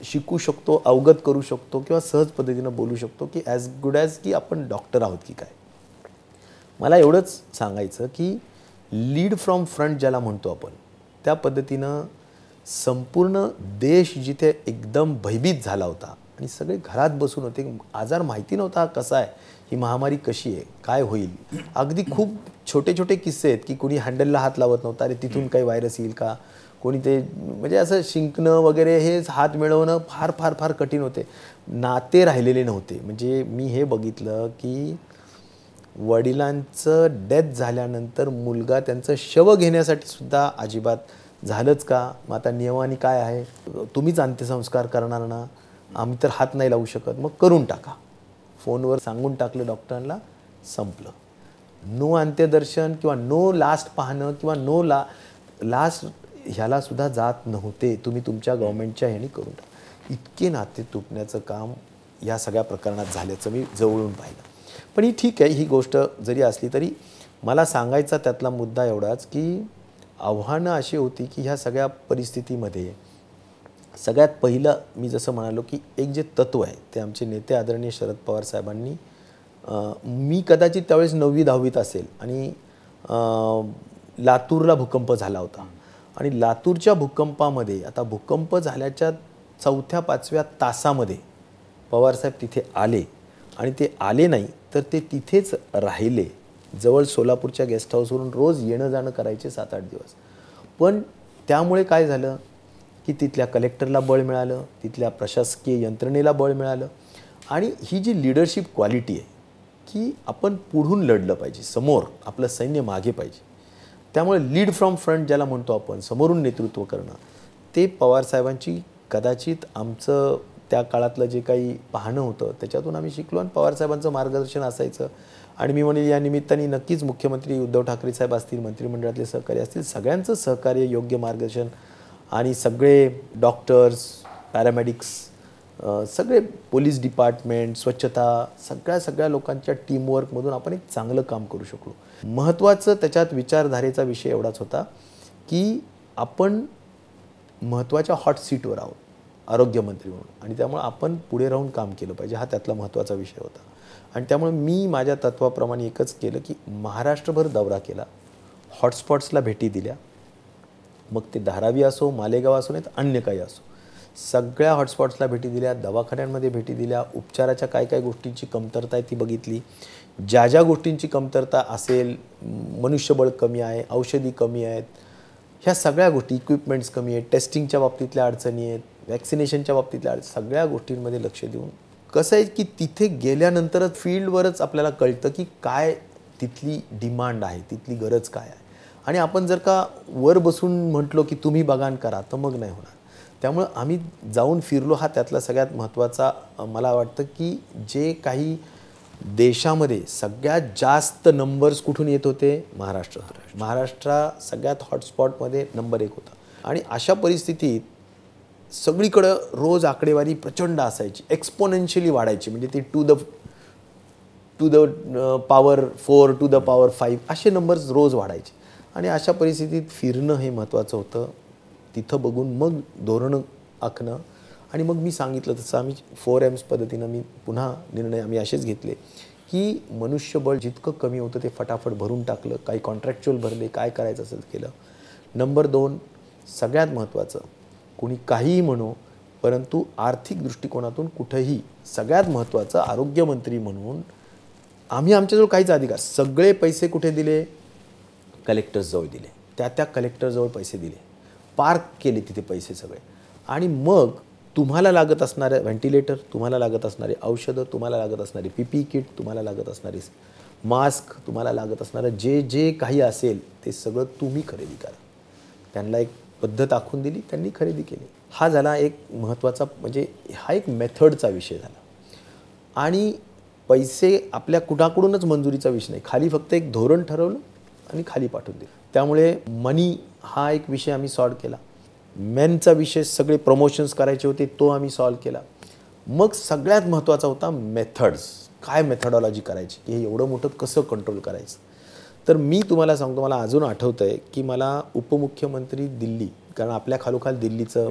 शिकू शकतो अवगत करू शकतो किंवा सहज पद्धतीनं बोलू शकतो की ॲज गुड ॲज की आपण डॉक्टर आहोत की काय. मला एवढंच सांगायचं की लीड फ्रॉम फ्रंट ज्याला म्हणतो आपण त्या पद्धतीनं संपूर्ण देश जिथे एकदम भयभीत झाला होता आणि सगळे घरात बसून होते आजार माहिती नव्हता कसा आहे ही महामारी कशी आहे काय होईल. अगदी खूप छोटे छोटे किस्से आहेत की कुणी हँडलला हात लावत नव्हता अरे तिथून काही व्हायरस येईल का? कोणी ते म्हणजे असं शिंकणं वगैरे हे हात मिळवणं फार फार फार कठीण होते. नाते राहिलेले नव्हते. म्हणजे मी हे बघितलं की वडिलांचं डेथ झाल्यानंतर मुलगा त्यांचं शव घेण्यासाठी सुद्धा अजिबात झालंच का? मग आता नियमाने काय आहे? तुम्हीच अंत्यसंस्कार करणार ना? आम्ही तर हात नाही लावू शकत. मग करून टाका. फोनवर सांगून टाकलं डॉक्टरांना संपलं. नो अंत्यदर्शन किंवा नो लास्ट पाहणं किंवा नो ला लास्ट ह्याला सुद्धा जात नव्हते. तुम्ही तुमच्या गव्हर्मेंटच्या ह्याने करून टाका. इतके नाते तुटण्याचं काम या सगळ्या प्रकरणात झाल्याचं मी जवळून पाहिलं. पण ही ठीक आहे ही गोष्ट जरी असली तरी मला सांगायचा त्यातला मुद्दा एवढाच की आव्हानं अशी होती की ह्या सगळ्या परिस्थितीमध्ये सगळ्यात पहिलं मी जसं म्हणालो की एक जे तत्व आहे ते आमचे नेते आदरणीय शरद पवार साहेबांनी मी कदाचित त्यावेळेस नववी दहावीत असेल आणि लातूरला भूकंप झाला होता. आणि लातूरच्या भूकंपामध्ये आता भूकंप झाल्याच्या चौथ्या पाचव्या तासामध्ये पवारसाहेब तिथे आले. आणि ते आले नाही तर ते तिथेच राहिले. जवळ सोलापूरच्या गेस्ट हाऊसवरून रोज येणं जाणं करायचे सात आठ दिवस. पण त्यामुळे काय झालं? की तिथल्या कलेक्टरला बळ मिळालं तिथल्या प्रशासकीय यंत्रणेला बळ मिळालं. आणि ही जी लिडरशिप क्वालिटी आहे की आपण पुढून लढलं पाहिजे समोर आपलं सैन्य मागे पाहिजे. त्यामुळे लीड फ्रॉम फ्रंट ज्याला म्हणतो आपण समोरून नेतृत्व करणं ते पवारसाहेबांची कदाचित आमचं त्या काळातलं जे काही पाहणं होतं त्याच्यातून आम्ही शिकलो आणि पवारसाहेबांचं मार्गदर्शन असायचं. आणि मी म्हणेल या निमित्ताने नक्कीच मुख्यमंत्री उद्धव ठाकरे साहेब असतील मंत्रिमंडळातले सहकारी असतील सगळ्यांचं सहकार्य योग्य मार्गदर्शन आणि सगळे डॉक्टर्स पॅरामेडिक्स सगळे पोलीस डिपार्टमेंट स्वच्छता सगळ्या सगळ्या लोकांच्या टीमवर्कमधून आपण एक चांगलं काम करू शकलो. महत्त्वाचं त्याच्यात विचारधारेचा विषय एवढाच होता की आपण महत्त्वाच्या हॉट सीटवर आहोत आरोग्यमंत्री म्हणून. आणि त्यामुळे आपण पुढे राहून काम केलं पाहिजे. हा त्यातला महत्त्वाचा विषय होता. आणि त्यामुळे मी माझ्या तत्वाप्रमाणे एकच केलं की महाराष्ट्रभर दौरा केला. हॉटस्पॉट्सला भेटी दिल्या. मग ते धारावी असो मालेगाव असो नाही तर अन्य काही असो. सगळ्या हॉटस्पॉट्सला भेटी दिल्या दवाखान्यांमध्ये भेटी दिल्या उपचाराच्या काय काय गोष्टींची कमतरता आहे ती बघितली. ज्या ज्या गोष्टींची कमतरता असेल मनुष्यबळ कमी आहे औषधी कमी आहेत ह्या सगळ्या गोष्टी इक्विपमेंट्स कमी आहेत टेस्टिंगच्या बाबतीतल्या अडचणी आहेत वॅक्सिनेशनच्या बाबतीतल्या अडचणी सगळ्या गोष्टींमध्ये लक्ष देऊन. कसं आहे की तिथे गेल्यानंतरच फील्डवरच आपल्याला कळतं की काय तिथली डिमांड आहे तिथली गरज काय आहे. आणि आपण जर का वर बसून म्हटलो की तुम्ही बघान करा तर मग नाही होणार. त्यामुळं आम्ही जाऊन फिरलो. हा त्यातला सगळ्यात महत्त्वाचा मला वाटतं की जे काही देशामध्ये सगळ्यात जास्त नंबर्स कुठून येत होते? महाराष्ट्र. महाराष्ट्र. सगळ्यात हॉटस्पॉटमध्ये नंबर एक होता. आणि अशा परिस्थितीत सगळीकडं रोज आकडेवारी प्रचंड असायची. एक्सपोनेन्शियली वाढायची. म्हणजे ती two the two the power four two the power five असे नंबर्स रोज वाढायचे. आणि अशा परिस्थितीत फिरणं हे महत्त्वाचं होतं. तिथं बघून मग धोरणं आखणं. आणि मग मी सांगितलं तसं आम्ही फोर एम्स पद्धतीनं मी पुन्हा निर्णय आम्ही असेच घेतले. की मनुष्यबळ जितकं कमी होतं ते फटाफट भरून टाकलं काही कॉन्ट्रॅक्च्युअल भरले काय करायचं असेल केलं. नंबर दोन सगळ्यात महत्त्वाचं कोणी काहीही म्हणू परंतु आर्थिक दृष्टिकोनातून कुठंही सगळ्यात महत्त्वाचं आरोग्यमंत्री म्हणून आम्ही आमच्याजवळ काहीच अधिकार सगळे पैसे कुठे दिले? कलेक्टर्सजवळ दिले. त्या त्या कलेक्टरजवळ पैसे दिले. पार्क केले तिथे पैसे सगळे. आणि मग तुम्हाला लागत असणारे व्हेंटिलेटर तुम्हाला लागत असणारे औषधं तुम्हाला लागत असणारी पी पी किट तुम्हाला लागत असणारी मास्क तुम्हाला लागत असणारं जे जे काही असेल ते सगळं तुम्ही खरेदी करा. त्यांना एक पद्धत आखून दिली त्यांनी खरेदी केली. हा झाला एक महत्त्वाचा म्हणजे हा एक मेथडचा विषय झाला. आणि पैसे आपल्या कुणाकडूनच मंजुरीचा विषय नाही. खाली फक्त एक धोरण ठरवलं आणि खाली पाठवून दिलं. त्यामुळे मनी हा एक विषय आम्ही सॉल्व केला. मेनचा विषय सगळे प्रमोशन्स करायचे होते तो आम्ही सॉल्व केला. मग सगळ्यात महत्त्वाचा होता मेथड्स काय मेथडॉलॉजी करायची? की हे एवढं मोठं कसं कंट्रोल करायचं? तर मी तुम्हाला सांगतो मला अजून आठवतं आहे की मला उपमुख्यमंत्री दिल्ली कारण आपल्या खालोखाल दिल्लीचं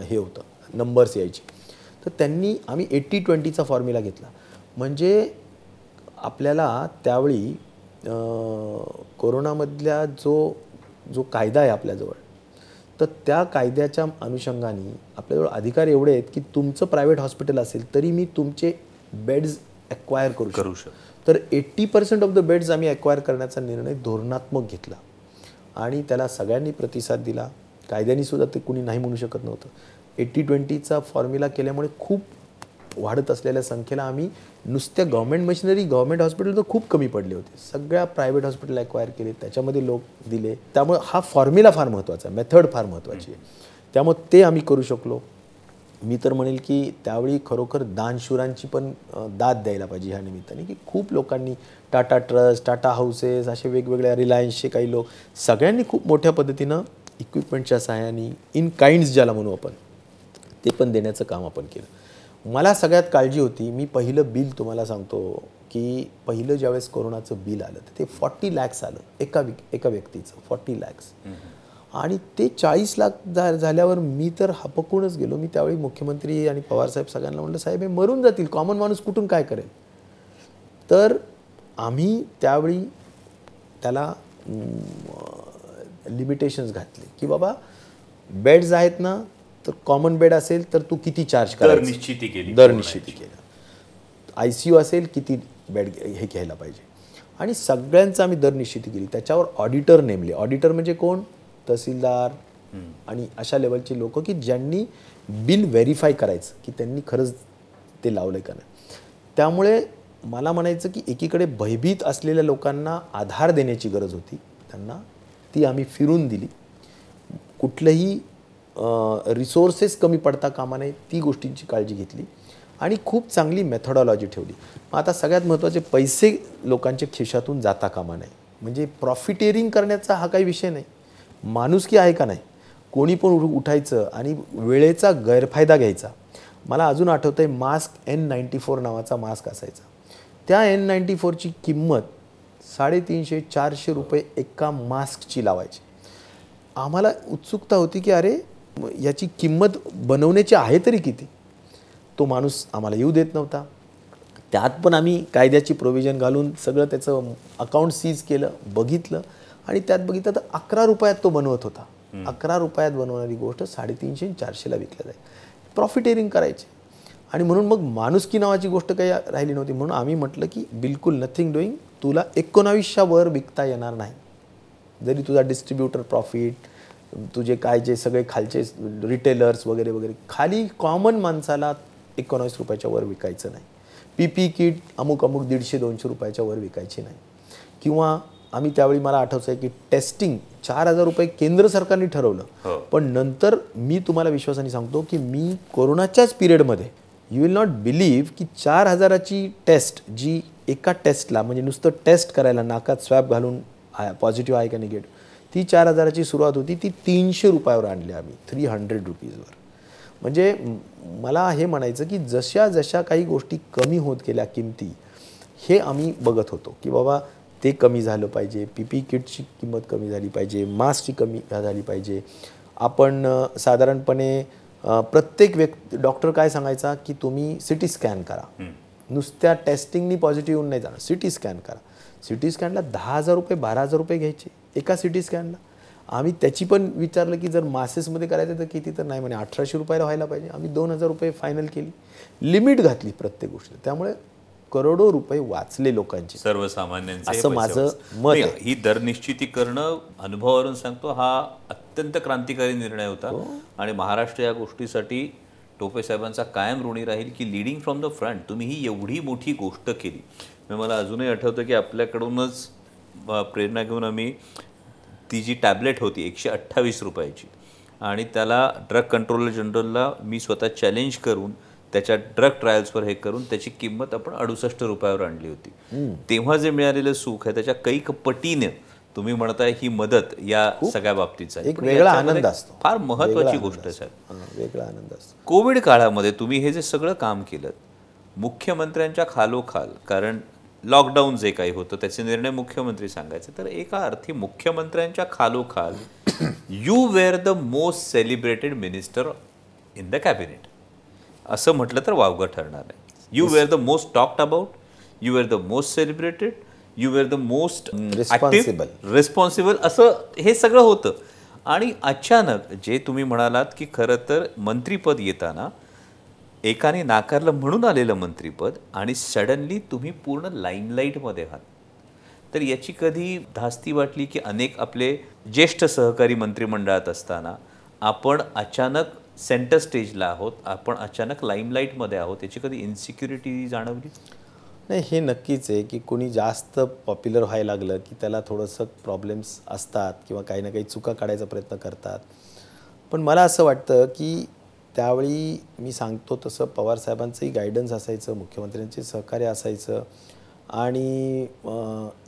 हे होतं नंबर्स यायचे. तर त्यांनी आम्ही एट्टी ट्वेंटीचा फॉर्म्युला घेतला. म्हणजे आपल्याला त्यावेळी कोरोनामधल्या जो जो कायदा आहे आपल्याजवळ तर त्या कायद्याच्या अनुषंगाने आपल्याजवळ अधिकार एवढे आहेत की तुमचं प्रायव्हेट हॉस्पिटल असेल तरी मी तुमचे बेड्स ॲक्वायर करू करू शकतो. तर eighty percent of the beds आम्ही ॲक्वायर करण्याचा निर्णय धोरणात्मक घेतला आणि त्याला सगळ्यांनी प्रतिसाद दिला. कायद्याने सुद्धा ते कुणी नाही म्हणू शकत नव्हतं. एट्टी ट्वेंटीचा फॉर्म्युला केल्यामुळे खूप वाढत असलेल्या संख्येला आम्ही नुसत्या गव्हर्मेंट मशिनरी गव्हर्मेंट हॉस्पिटल तर खूप कमी पडले होते. सगळ्या प्रायव्हेट हॉस्पिटल ॲक्वायर केले त्याच्यामध्ये लोक दिले. त्यामुळे हा फॉर्म्युला फार महत्त्वाचा आहे मेथड फार महत्त्वाची आहे. त्यामुळे ते आम्ही करू शकलो. मी तर म्हणेल की त्यावेळी खरोखर दानशूरांची पण दाद द्यायला पाहिजे ह्या निमित्ताने की खूप लोकांनी टाटा ट्रस्ट टाटा हाऊसेस असे वेगवेगळ्या रिलायन्सचे काही लोक सगळ्यांनी खूप मोठ्या पद्धतीनं इक्विपमेंटच्या सहाय्याने इन काइंड्स ज्याला म्हणू आपण ते पण देण्याचं काम आपण केलं. मला सगळ्यात काळजी होती मी पहिलं बिल तुम्हाला सांगतो की पहिलं ज्यावेळेस कोरोनाचं बिल आलं तर ते फॉर्टी लॅक्स आलं एका विक एका व्यक्तीचं फॉर्टी लॅक्स आणि ते चाळीस लाख झा झाल्यावर मी तर हपकूनच गेलो. मी त्यावेळी मुख्यमंत्री आणि पवारसाहेब सगळ्यांना म्हटलं साहेब हे मरून जातील कॉमन माणूस कुठून काय करेल? तर आम्ही त्यावेळी त्याला लिमिटेशन्स घातले की बाबा बेड्स आहेत ना तर कॉमन बेड असेल तर तू किती चार्ज दर करायचं? निश्चिती केली. दर निश्चिती केला. आय सी यू असेल किती बेड हे घ्यायला पाहिजे. आणि सगळ्यांचं आम्ही दर निश्चिती केली. त्याच्यावर ऑडिटर नेमले. ऑडिटर म्हणजे कोण? तहसीलदार. आणि अशा लेवलचे लोक की ज्यांनी बिल व्हेरीफाय करायचं की त्यांनी खरंच ते लावलं का नाही. त्यामुळे मला म्हणायचं की एकीकडे भयभीत असलेल्या लोकांना आधार देण्याची गरज होती. त्यांना ती आम्ही फिरून दिली. कुठलंही रिसोर्सेस कमी पडता कामा नये ती गोष्टींची काळजी घेतली आणि खूप चांगली मेथडॉलॉजी ठेवली. मग आता सगळ्यात महत्त्वाचे पैसे लोकांच्या खिशातून जाता कामा नये. म्हणजे प्रॉफिटेरिंग करण्याचा हा काही विषय नाही. माणुसकी आहे का नाही? कोणी पण उठ- उठायचं आणि वेळेचा गैरफायदा घ्यायचा. मला अजून आठवतं आहे मास्क एन नाईन्टी फोर नावाचा मास्क असायचा. त्या एन नाईन्टी फोरची किंमत साडेतीनशे चारशे रुपये एका मास्कची लावायची. आम्हाला उत्सुकता होती की अरे याची किंमत बनवण्याची आहे तरी किती? तो माणूस आम्हाला येऊ देत नव्हता. त्यात पण आम्ही कायद्याची प्रोव्हिजन घालून सगळं त्याचं अकाउंट सीज केलं बघितलं आणि त्यात बघितलं तर अकरा रुपयात तो बनवत होता. अकरा रुपयात बनवणारी गोष्ट साडेतीनशे चारशेला विकल्या जाईल प्रॉफिटेरिंग करायचे. आणि म्हणून मग माणुसकी नावाची गोष्ट काही राहिली नव्हती. म्हणून आम्ही म्हटलं की बिलकुल नथिंग डुईंग तुला एकोणावीसच्या वर विकता येणार नाही. जरी तुझा डिस्ट्रीब्युटर प्रॉफिट तुझे काय जे सगळे खालचे रिटेलर्स वगैरे वगैरे. खाली कॉमन माणसाला एकोणावीस रुपयाच्या वर विकायचं नाही. पी पी किट अमुक अमुक दीडशे दोनशे रुपयाच्या वर विकायची नाही. किंवा आम्ही त्यावेळी मला आठवतं आहे की टेस्टिंग चार हजार रुपये केंद्र सरकारने हो. ठरवलं पण नंतर मी तुम्हाला विश्वासाने सांगतो की मी कोरोनाच्याच पिरियडमध्ये यू विल नॉट बिलीव्ह की चार हजाराची टेस्ट जी एका टेस्टला म्हणजे नुसतं टेस्ट करायला नाकात स्वॅब घालून पॉझिटिव्ह आहे का निगेटिव्ह ती चार हजाराची सुरुवात होती ती तीनशे रुपयावर आणली आम्ही थ्री हंड्रेड रुपीजवर म्हणजे मला हे म्हणायचं की जशा जशा काही गोष्टी कमी होत गेल्या किमती हे आम्ही बघत होतो की बाबा ते कमी झालं पाहिजे पी पी किटची किंमत कमी झाली पाहिजे मास्कची कमी झाली पाहिजे. आपण साधारणपणे प्रत्येक व्यक्ती डॉक्टर काय सांगायचा की तुम्ही सी टी स्कॅन करा नुसत्या टेस्टिंगनी पॉझिटिव्ह येऊन नाही जाणार सी टी स्कॅन करा. सी टी स्कॅनला दहा हजार रुपये बारा हजार रुपये घ्यायचे. एका सी टी स्कॅनला आम्ही त्याची पण विचारलं की जर मासेसमध्ये करायचं तर किती तर नाही म्हणे अठराशे रुपयाला व्हायला पाहिजे. आम्ही दोन हजार रुपये फायनल केली. लिमिट घातली प्रत्येक गोष्ट त्यामुळे करोडो रुपये वाचले लोकांचे. सर्वसामान्यांचे असं माझं. मत. ही दर निश्चिती करणं अनुभवावरून सांगतो हा अत्यंत क्रांतिकारी निर्णय होता. हो. आणि महाराष्ट्र या गोष्टीसाठी टोपे साहेबांचा कायम ऋणी राहील की लिडिंग फ्रॉम द फ्रंट तुम्ही ही एवढी मोठी गोष्ट केली. मला अजूनही आठवतं की आपल्याकडूनच प्रेरणा घेऊन आम्ही ती जी टॅबलेट होती एकशे अठ्ठावीस रुपयाची आणि त्याला ड्रग कंट्रोलर जनरलला मी स्वतः चॅलेंज करून त्याच्या ड्रग ट्रायल्सवर हे करून त्याची किंमत आपण अडुसष्ट रुपयावर आणली होती. तेव्हा जे मिळालेलं सुख आहे त्याच्या कैक पटीने तुम्ही म्हणताय ही मदत या सगळ्या एक पण वेगळा आनंद असतो. फार महत्वाची गोष्ट आहे. साहेब वेगळा आनंद असतो. कोविड काळामध्ये तुम्ही हे जे सगळं काम केलं मुख्यमंत्र्यांच्या खालोखाल कारण लॉकडाऊन जे काही होतं त्याचे निर्णय मुख्यमंत्री सांगायचे. तर एका अर्थी मुख्यमंत्र्यांच्या खालोखाल you were the most celebrated minister in the cabinet असं म्हटलं तर वावगं ठरणार आहे. You were the most talked about you were the most celebrated you were the most Responsible. Responsible असं हे सगळं होतं. आणि अचानक जे तुम्ही म्हणालात की खरं तर मंत्रीपद येताना एकाने नाकारलं म्हणून आलेलं मंत्रीपद आणि सडनली तुम्ही पूर्ण लाईमलाईटमध्ये आहात. तर याची कधी धास्ती वाटली की अनेक आपले ज्येष्ठ सहकारी मंत्रिमंडळात असताना आपण अचानक सेंटर स्टेजला आहोत आपण अचानक लाईमलाईटमध्ये आहोत याची कधी इन्सिक्युरिटी जाणवली? नाही हे नक्कीच आहे की कोणी जास्त पॉप्युलर व्हायला लागलं की त्याला थोडंसं प्रॉब्लेम्स असतात किंवा काही ना काही चुका काढायचा प्रयत्न करतात. पण मला असं वाटतं की त्यावेळी मी सांगतो तसं पवारसाहेबांचंही गायडन्स असायचं मुख्यमंत्र्यांचे सहकार्य असायचं आणि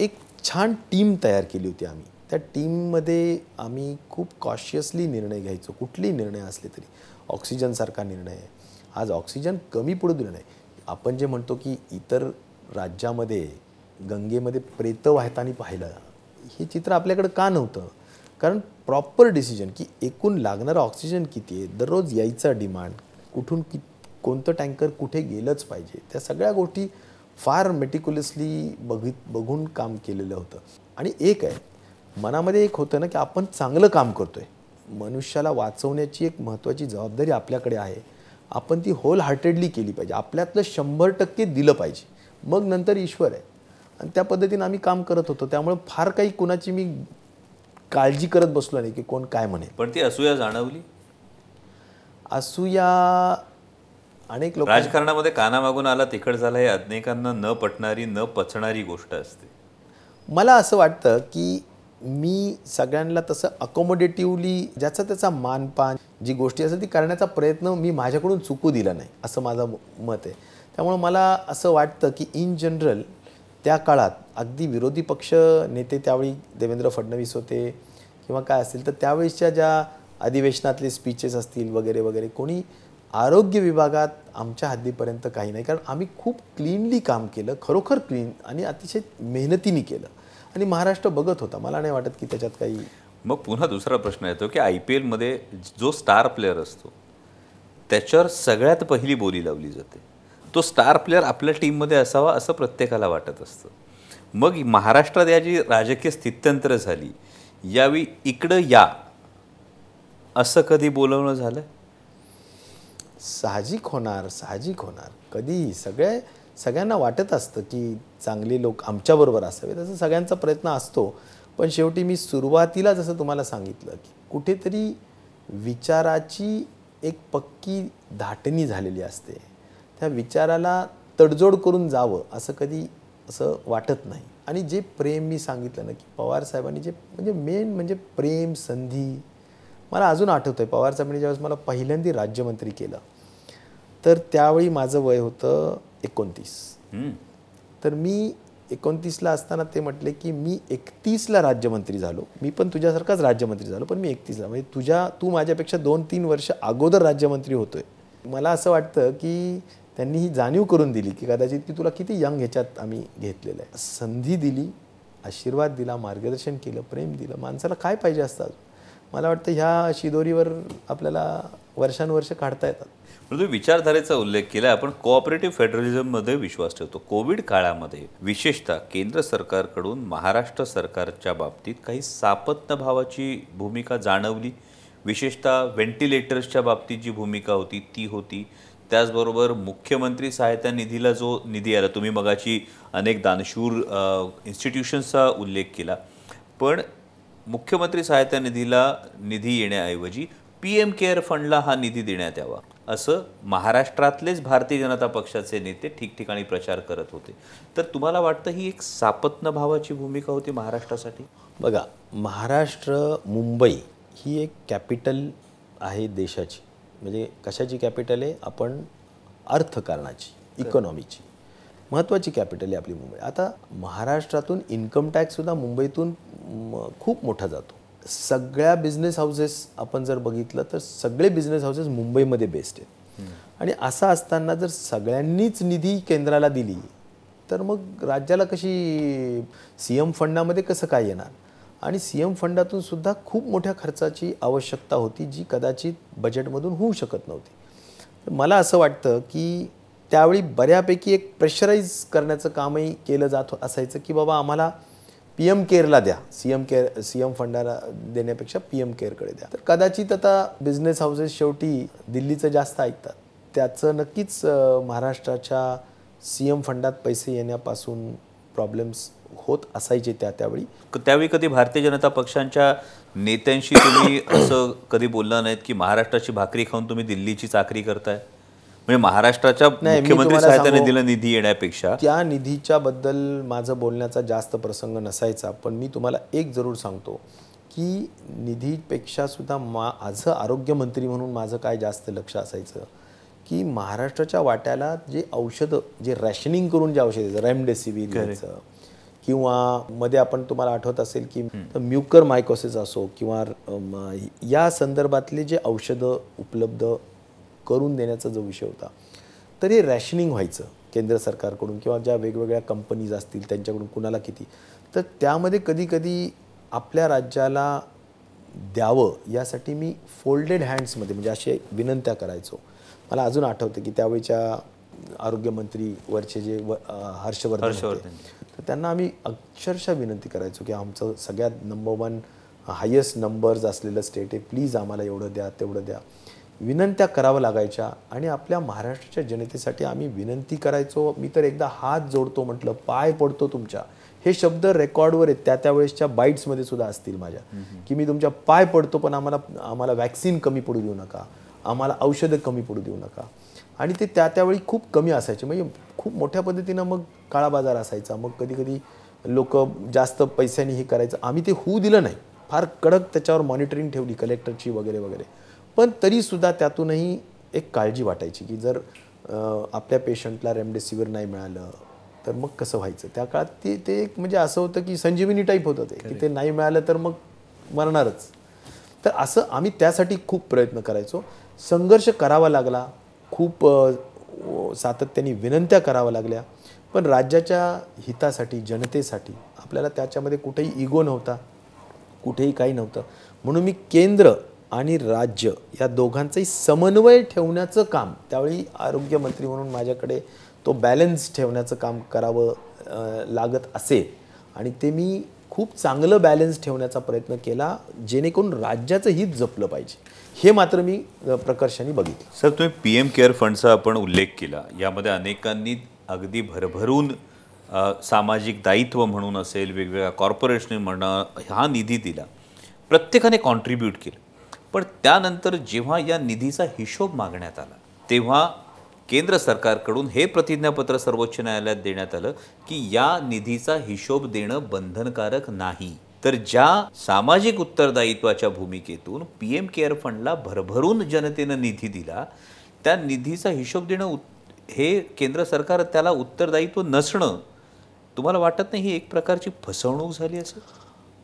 एक छान टीम तयार केली होती आम्ही. त्या टीममध्ये आम्ही खूप कॉशियसली निर्णय घ्यायचो. कुठलेही निर्णय असले तरी. ऑक्सिजनसारखा निर्णय आज ऑक्सिजन कमी पडू दिलं नाही. आपण जे म्हणतो की इतर राज्यामध्ये गंगेमध्ये प्रेत वाहताना पाहिलं हे चित्र आपल्याकडं का नव्हतं? कारण प्रॉपर डिसिजन की एकूण लागणारं ऑक्सिजन किती आहे दररोज यायचा डिमांड कुठून कि कोणतं टँकर कुठे गेलंच पाहिजे त्या सगळ्या गोष्टी फार मेटिक्युलसली बघित बघून काम केलेलं होतं. आणि एक आहे मनामध्ये एक होतं ना की आपण चांगलं काम करतोय. मनुष्याला वाचवण्याची एक महत्त्वाची जबाबदारी आपल्याकडे आहे. आपण ती होल हार्टेडली केली पाहिजे. आपल्यातलं शंभर टक्के दिलं पाहिजे. मग नंतर ईश्वर आहे. आणि त्या पद्धतीनं आम्ही काम करत होतो. त्यामुळे फार काही कुणाची मी काळजी करत बसलो नाही की कोण काय म्हणेल. पण ती असूया जाणवली? असूया अनेक लोक राजकारणामध्ये कानामागून आला तिखट झाला हे अनेकांना न पटणारी न पचणारी गोष्ट असते. मला असं वाटतं की मी सगळ्यांना तसं अकोमोडेटिव्हली ज्याचा त्याचा मानपान जी गोष्टी असेल ती करण्याचा प्रयत्न मी माझ्याकडून चुकू दिला नाही असं माझं मत आहे. त्यामुळं मला असं वाटतं की इन जनरल त्या काळात अगदी विरोधी पक्ष नेते त्यावेळी देवेंद्र फडणवीस होते किंवा काय असतील तर त्यावेळेसच्या ज्या अधिवेशनातले स्पीचेस असतील वगैरे वगैरे कोणी आरोग्य विभागात आमच्या हद्दीपर्यंत काही नाही. कारण आम्ही खूप क्लीनली काम केलं खरोखर क्लीन आणि अतिशय मेहनतीने केलं. आणि महाराष्ट्र बघत होता. मला नाही वाटत की त्याच्यात काही मग पुन्हा दुसरा प्रश्न येतो की आय पी एलमध्ये जो स्टार प्लेअर असतो त्याच्यावर सगळ्यात पहिली बोली लावली जाते. तो स्टार प्लेअर आपल्या टीममध्ये असावा असं प्रत्येकाला वाटत असतं. मग महाराष्ट्रात या जी राजकीय स्थित्यंतर झाली यावेळी इकडं या. असं कधी बोलवणं झालं? साहजिक होणार साहजिक होणार. कधी सगळे सगळ्यांना वाटत असतं की चांगले लोक आमच्याबरोबर असावे तसं सगळ्यांचा प्रयत्न असतो. पण शेवटी मी सुरुवातीला जसं तुम्हाला सांगितलं की कुठेतरी विचाराची एक पक्की धाटणी झालेली असते. त्या विचाराला तडजोड करून जावं असं कधी असं वाटत नाही. आणि जे प्रेम मी सांगितलं ना की पवार साहेबांनी जे म्हणजे मेन म्हणजे प्रेम संधी मला अजून आठवतं आहे पवारसाहेबांनी ज्यावेळेस मला पहिल्यांदा राज्यमंत्री केलं तर त्यावेळी माझं वय होतं एकोणतीस. तर मी एकोणतीसला असताना ते म्हटले की मी एकतीसला राज्यमंत्री झालो. मी पण तुझ्यासारखाच राज्यमंत्री झालो पण मी एकतीसला. म्हणजे तुझ्या तू माझ्यापेक्षा दोन तीन वर्ष अगोदर राज्यमंत्री होतोय. मला असं वाटतं की त्यांनी ही जाणीव करून दिली की कदाचित की तुला किती यंग ह्याच्यात आम्ही घेतलेलं आहे. संधी दिली आशीर्वाद दिला मार्गदर्शन केलं प्रेम दिलं. माणसाला काय पाहिजे असतं मला वाटतं ह्या शिदोरीवर आपल्याला वर्षानुवर्ष काढता येतात. परंतु विचारधारेचा उल्लेख केला आपण कोऑपरेटिव्ह फेडरलिझममध्ये विश्वास ठेवतो. कोविड काळामध्ये विशेषतः केंद्र सरकारकडून महाराष्ट्र सरकारच्या बाबतीत काही सापत्न भावाची भूमिका जाणवली. विशेषतः व्हेंटिलेटर्सच्या बाबतीत जी भूमिका होती ती होती. त्याचबरोबर मुख्यमंत्री सहायता निधीला जो निधी आला तुम्ही मगाची अनेक दानशूर इन्स्टिट्यूशन्सचा उल्लेख केला. पण मुख्यमंत्री सहायता निधीला निधी येण्याऐवजी पी एम केअर फंडला हा निधी देण्यात यावा असं महाराष्ट्रातलेच भारतीय जनता पक्षाचे नेते ठिकठिकाणी प्रचार करत होते. तर तुम्हाला वाटतं ही एक सापत्न भावाची भूमिका होती महाराष्ट्रासाठी? बघा महाराष्ट्र मुंबई ही एक कॅपिटल आहे देशाची. म्हणजे कशाची कॅपिटल आहे? आपण अर्थकारणाची इकॉनॉमीची. महत्त्वाची कॅपिटल आहे आपली मुंबई. आता महाराष्ट्रातून इन्कम टॅक्ससुद्धा मुंबईतून खूप मोठा जातो. सगळ्या बिझनेस हाऊसेस आपण जर बघितलं तर सगळे बिझनेस हाऊसेस मुंबईमध्ये बेस्ड आहेत. आणि असं असताना जर सगळ्यांनीच निधी केंद्राला दिली तर मग राज्याला कशी सी एम फंडामध्ये कसं काय येणार? आणि सी एम फंडातून सुद्धा खूप मोठ्या खर्चाची आवश्यकता होती जी कदाचित बजेटमधून होऊ शकत नव्हती. मला असं वाटतं की त्यावेळी बऱ्यापैकी एक प्रेशराईज करण्याचं कामही केलं जात असायचं की बाबा आम्हाला पी एम केअरला द्या. C M care C M फंडाला देण्यापेक्षा पी एम केअरकडे द्या. तर कदाचित आता बिझनेस हाऊसेस शेवटी दिल्लीचं जास्त ऐकतात. त्याचं नक्कीच महाराष्ट्राच्या सी एम फंडात पैसे येण्यापासून प्रॉब्लेम्स होत असायचे त्या त्यावेळी. त्यावेळी कधी भारतीय जनता पक्षांच्या नेत्यांशी तुम्ही असं कधी बोलला नाहीत की महाराष्ट्राची भाकरी खाऊन तुम्ही दिल्लीची चाकरी करताय? म्हणजे महाराष्ट्राच्या मुख्यमंत्री सहायता निधीला निधी येण्यापेक्षा. त्या निधीच्या बद्दल माझं बोलण्याचा जास्त प्रसंग नसायचा पण मी तुम्हाला एक जरूर सांगतो की निधीपेक्षा सुद्धा माझं आरोग्यमंत्री म्हणून माझं काय जास्त लक्ष असायचं की महाराष्ट्राच्या वाट्याला जे औषधं जे रॅशनिंग करून जे औषध रेमडेसिवीर घ्यायचं किंवा मध्ये आपण तुम्हाला आठवत असेल की म्युकर मायकोसिस असो किंवा या संदर्भातले जे औषधं उपलब्ध करून देण्याचा जो विषय होता तर हे रॅशनिंग व्हायचं केंद्र सरकारकडून किंवा ज्या वेगवेगळ्या कंपनीज असतील त्यांच्याकडून कुणाला किती. तर त्यामध्ये कधीकधी आपल्या राज्याला द्यावं यासाठी मी फोल्डेड हँड्समध्ये म्हणजे असे विनंत्या करायचो. मला अजून आठवतं की त्यावेळच्या आरोग्यमंत्री वरचे जे व- हर्षवर्धन होते. तर त्यांना आम्ही अक्षरशः विनंती करायचो की आमचं सगळ्यात नंबर वन हायेस्ट नंबर्स असलेलं स्टेट आहे प्लीज आम्हाला एवढं द्या तेवढं द्या. विनंत्या करावं लागायच्या आणि आपल्या महाराष्ट्राच्या जनतेसाठी आम्ही विनंती करायचो. मी तर एकदा हात जोडतो म्हटलं पाय पडतो तुमच्या. हे शब्द रेकॉर्डवर आहेत त्या त्यावेळेसच्या बाईट्समध्ये सुद्धा असतील माझ्या. की मी तुमच्या पाय पडतो पण आम्हाला आम्हाला वॅक्सिन कमी पडू देऊ नका. आम्हाला औषधं कमी पडू देऊ नका. आणि ते त्या त्यावेळी खूप कमी असायचे. म्हणजे खूप मोठ्या पद्धतीनं मग काळा बाजार असायचा. मग कधी कधी लोक जास्त पैशांनी हे करायचं. आम्ही ते होऊ दिलं नाही. फार कडक त्याच्यावर मॉनिटरिंग ठेवली कलेक्टरची वगैरे वगैरे. पण तरीसुद्धा त्यातूनही एक काळजी वाटायची की जर आपल्या पेशंटला रेमडेसिवीर नाही मिळालं तर मग कसं व्हायचं? त्या काळात ते ते एक म्हणजे असं होतं की संजीवनी टाईप होतं ते. की ते नाही मिळालं तर मग मरणारच. तर असं आम्ही त्यासाठी खूप प्रयत्न करायचो. संघर्ष करावा लागला. खूप सातत्याने विनंत्या कराव्या लागल्या. पण राज्याच्या हितासाठी जनतेसाठी आपल्याला त्याच्यामध्ये कुठेही इगो नव्हता कुठेही काही नव्हतं. म्हणून मी केंद्र आणि राज्य या दोघांचंही समन्वय ठेवण्याचं काम त्यावेळी आरोग्यमंत्री म्हणून माझ्याकडे तो बॅलन्स ठेवण्याचं काम करावं लागत असे. आणि ते मी खूप चांगलं बॅलन्स ठेवण्याचा प्रयत्न केला जेणेकरून राज्याचं हित जपलं पाहिजे. हे मात्र मी प्रकर्षाने बघितलं. सर तुम्ही पी एम केअर फंडचा आपण उल्लेख केला. यामध्ये अनेकांनी अगदी भरभरून सामाजिक दायित्व म्हणून असेल वेगवेगळ्या कॉर्पोरेशनने म्हणा हा निधी दिला. प्रत्येकाने कॉन्ट्रीब्यूट केलं. पण त्यानंतर जेव्हा या निधीचा हिशोब मागण्यात आला तेव्हा केंद्र सरकारकडून हे प्रतिज्ञापत्र सर्वोच्च न्यायालयात देण्यात आलं की या निधीचा हिशोब देणं बंधनकारक नाही. तर ज्या सामाजिक उत्तरदायित्वाच्या भूमिकेतून पी एम केअर फंडला भरभरून जनतेनं निधी दिला त्या निधीचा हिशोब देणं हे केंद्र सरकार त्याला उत्तरदायित्व नसणं तुम्हाला वाटत नाही ही एक प्रकारची फसवणूक झाली असेल?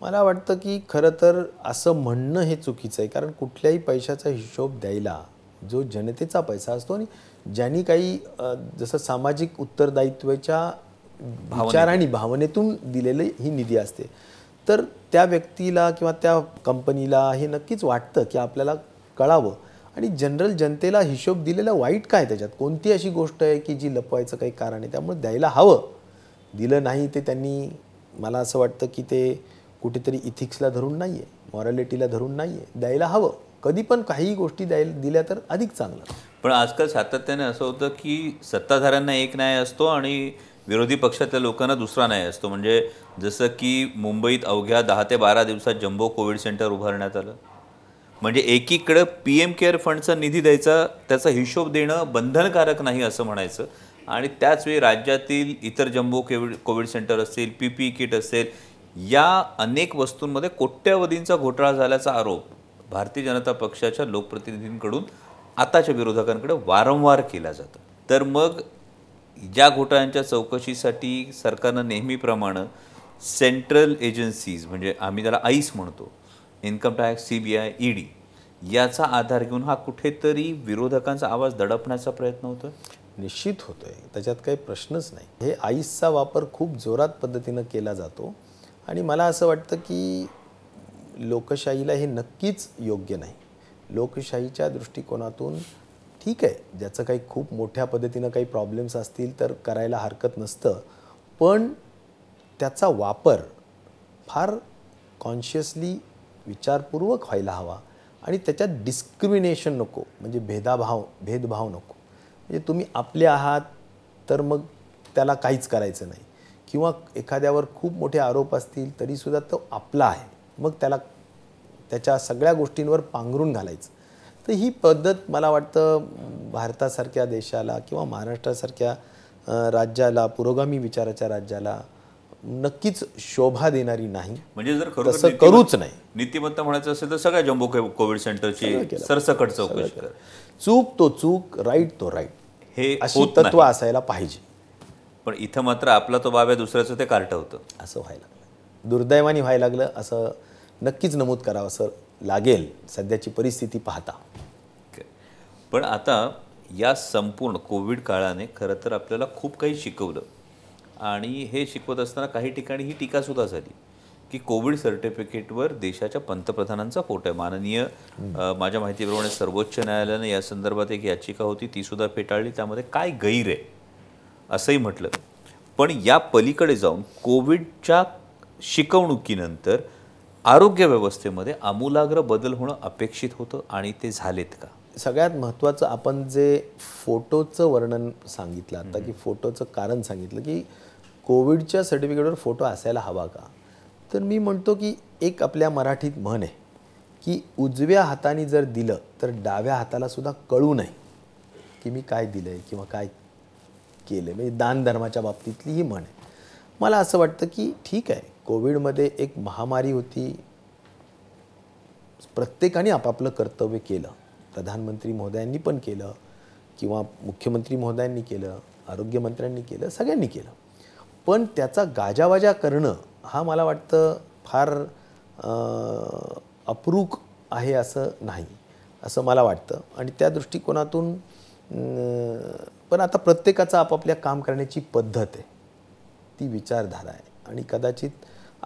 मला वाटतं की खरं तर असं म्हणणं हे चुकीचं आहे. कारण कुठल्याही पैशाचा हिशोब द्यायला जो जनतेचा पैसा असतो आणि ज्यांनी काही जसं सामाजिक उत्तरदायित्वाच्या विचार आणि भावनेतून दिलेली ही निधी असते. तर त्या व्यक्तीला किंवा त्या कंपनीला हे नक्कीच वाटतं की आपल्याला कळावं. आणि जनरल जनतेला हिशोब दिलेला वाईट काय त्याच्यात? कोणती अशी गोष्ट आहे की जी लपवायचं काही कारण आहे? त्यामुळे द्यायला हवं. दिलं नाही ते त्यांनी मला असं वाटतं की ते कुठेतरी इथिक्सला धरून नाही आहे मॉरॅलिटीला धरून नाही आहे द्यायला हवं. कधी पण काही गोष्टी द्यायला दिल्या तर अधिक चांगलं. पण आजकाल सातत्याने असं होतं की सत्ताधाऱ्यांना एक न्याय असतो आणि विरोधी पक्षातल्या लोकांना दुसरा न्याय असतो. म्हणजे जसं की मुंबईत अवघ्या दहा ते बारा दिवसात जम्बो कोविड सेंटर उभारण्यात आलं. म्हणजे एकीकडं पी एम केअर फंडचा निधी द्यायचा त्याचा हिशोब देणं बंधनकारक नाही असं म्हणायचं. आणि त्याचवेळी राज्यातील इतर जम्बो कोविड कोविड सेंटर असतील पी पी किट असेल या अनेक वस्तूंमध्ये कोट्यवधींचा घोटाळा झाल्याचा आरोप भारतीय जनता पक्षाच्या लोकप्रतिनिधींकडून आताच्या विरोधकांकडे वारंवार केला जातो. तर मग या घोटाळ्यांच्या चौकशीसाठी सरकारनं नेहमीप्रमाणे सेंट्रल एजन्सीज म्हणजे आम्ही त्याला आईस म्हणतो income tax C B I E D याचा आधार घेऊन हा कुठेतरी विरोधकांचा आवाज दडपण्याचा प्रयत्न होतो निश्चित होतोय. त्याच्यात काही प्रश्नच नाही. हे आईसचा वापर खूप जोरात पद्धतीनं केला जातो आणि मला असं वाटतं की लोकशाहीला हे नक्कीच योग्य नाही. लोकशाहीच्या दृष्टिकोनातून ठीक आहे. ज्याचं काही खूप मोठ्या पद्धतीनं काही प्रॉब्लेम्स असतील तर करायला हरकत नसतं. पण त्याचा वापर फार कॉन्शियसली विचारपूर्वक व्हायला हवा आणि त्याच्यात डिस्क्रिमिनेशन नको. म्हणजे भेदाभाव भेदभाव नको. म्हणजे तुम्ही आपले आहात तर मग त्याला काहीच करायचं नाही. किंवा एखाद्यावर खूप मोठे आरोप असतील तरीसुद्धा तो आपला आहे. मग त्याला त्याच्या सगळ्या गोष्टींवर पांघरून घालायचं. तर ही पद्धत मला वाटतं भारतासारख्या देशाला किंवा महाराष्ट्रासारख्या राज्याला पुरोगामी विचाराच्या राज्याला नक्कीच शोभा देणारी नाही. म्हणजे जर तसं करूच नाही. नीतिमत्ता म्हणायचं असेल तर सगळ्या जम्बो कोविड सेंटरची सरसकट चौकशी चूक तो चूक राईट तो राईट. हे अशी तत्व असायला पाहिजे. पण इथं मात्र आपला तो बाब्या दुसऱ्याचं ते कार्ट होतं. असं व्हायला लागलं. दुर्दैवाने व्हायला लागलं असं नक्कीच नमूद करावं असं लागेल. सध्याची परिस्थिती पाहता. पण आता या संपूर्ण कोविड काळाने खरं तर आपल्याला खूप काही शिकवलं. आणि हे शिकवत असताना काही ठिकाणी ही टीकासुद्धा झाली की कोविड सर्टिफिकेटवर देशाच्या पंतप्रधानांचा फोटो आहे. माननीय माझ्या माहितीप्रमाणे सर्वोच्च न्यायालयाने या संदर्भात एक याचिका होती. ती सुद्धा फेटाळली. त्यामध्ये काय गैर आहे? असंही म्हटलं. पण या पलीकडे जाऊन कोविडच्या शिकवणुकीनंतर आरोग्य व्यवस्थेमध्ये आमूलाग्र बदल होणं अपेक्षित होतं आणि ते झालेत का? सगळ्यात महत्त्वाचं आपण जे फोटोचं वर्णन सांगितलं आता की फोटोचं कारण सांगितलं की कोविडच्या सर्टिफिकेटवर फोटो असायला हवा का? तर मी म्हणतो की एक आपल्या मराठीत म्हण आहे की उजव्या हाताने जर दिलं तर डाव्या हाताला सुद्धा कळू नये की मी काय दिलं आहे किंवा काय केलं म्हणजे दान धर्माच्या बाबतीतली ही म्हण आहे. मला असं वाटतं की ठीक आहे कोविडमध्ये एक महामारी होती. प्रत्येकाने आपापलं कर्तव्य केलं. प्रधानमंत्री महोदयांनी पण केलं किंवा मुख्यमंत्री महोदयांनी केलं आरोग्यमंत्र्यांनी केलं सगळ्यांनी केलं. पण त्याचा गाजावाजा करणं हा मला वाटतं फार अप्रूक आहे असं नाही असं मला वाटतं. आणि त्या दृष्टिकोनातून पण आता प्रत्येकाचा आपापल्या काम करण्याची पद्धत आहे. ती विचारधारा आहे. आणि कदाचित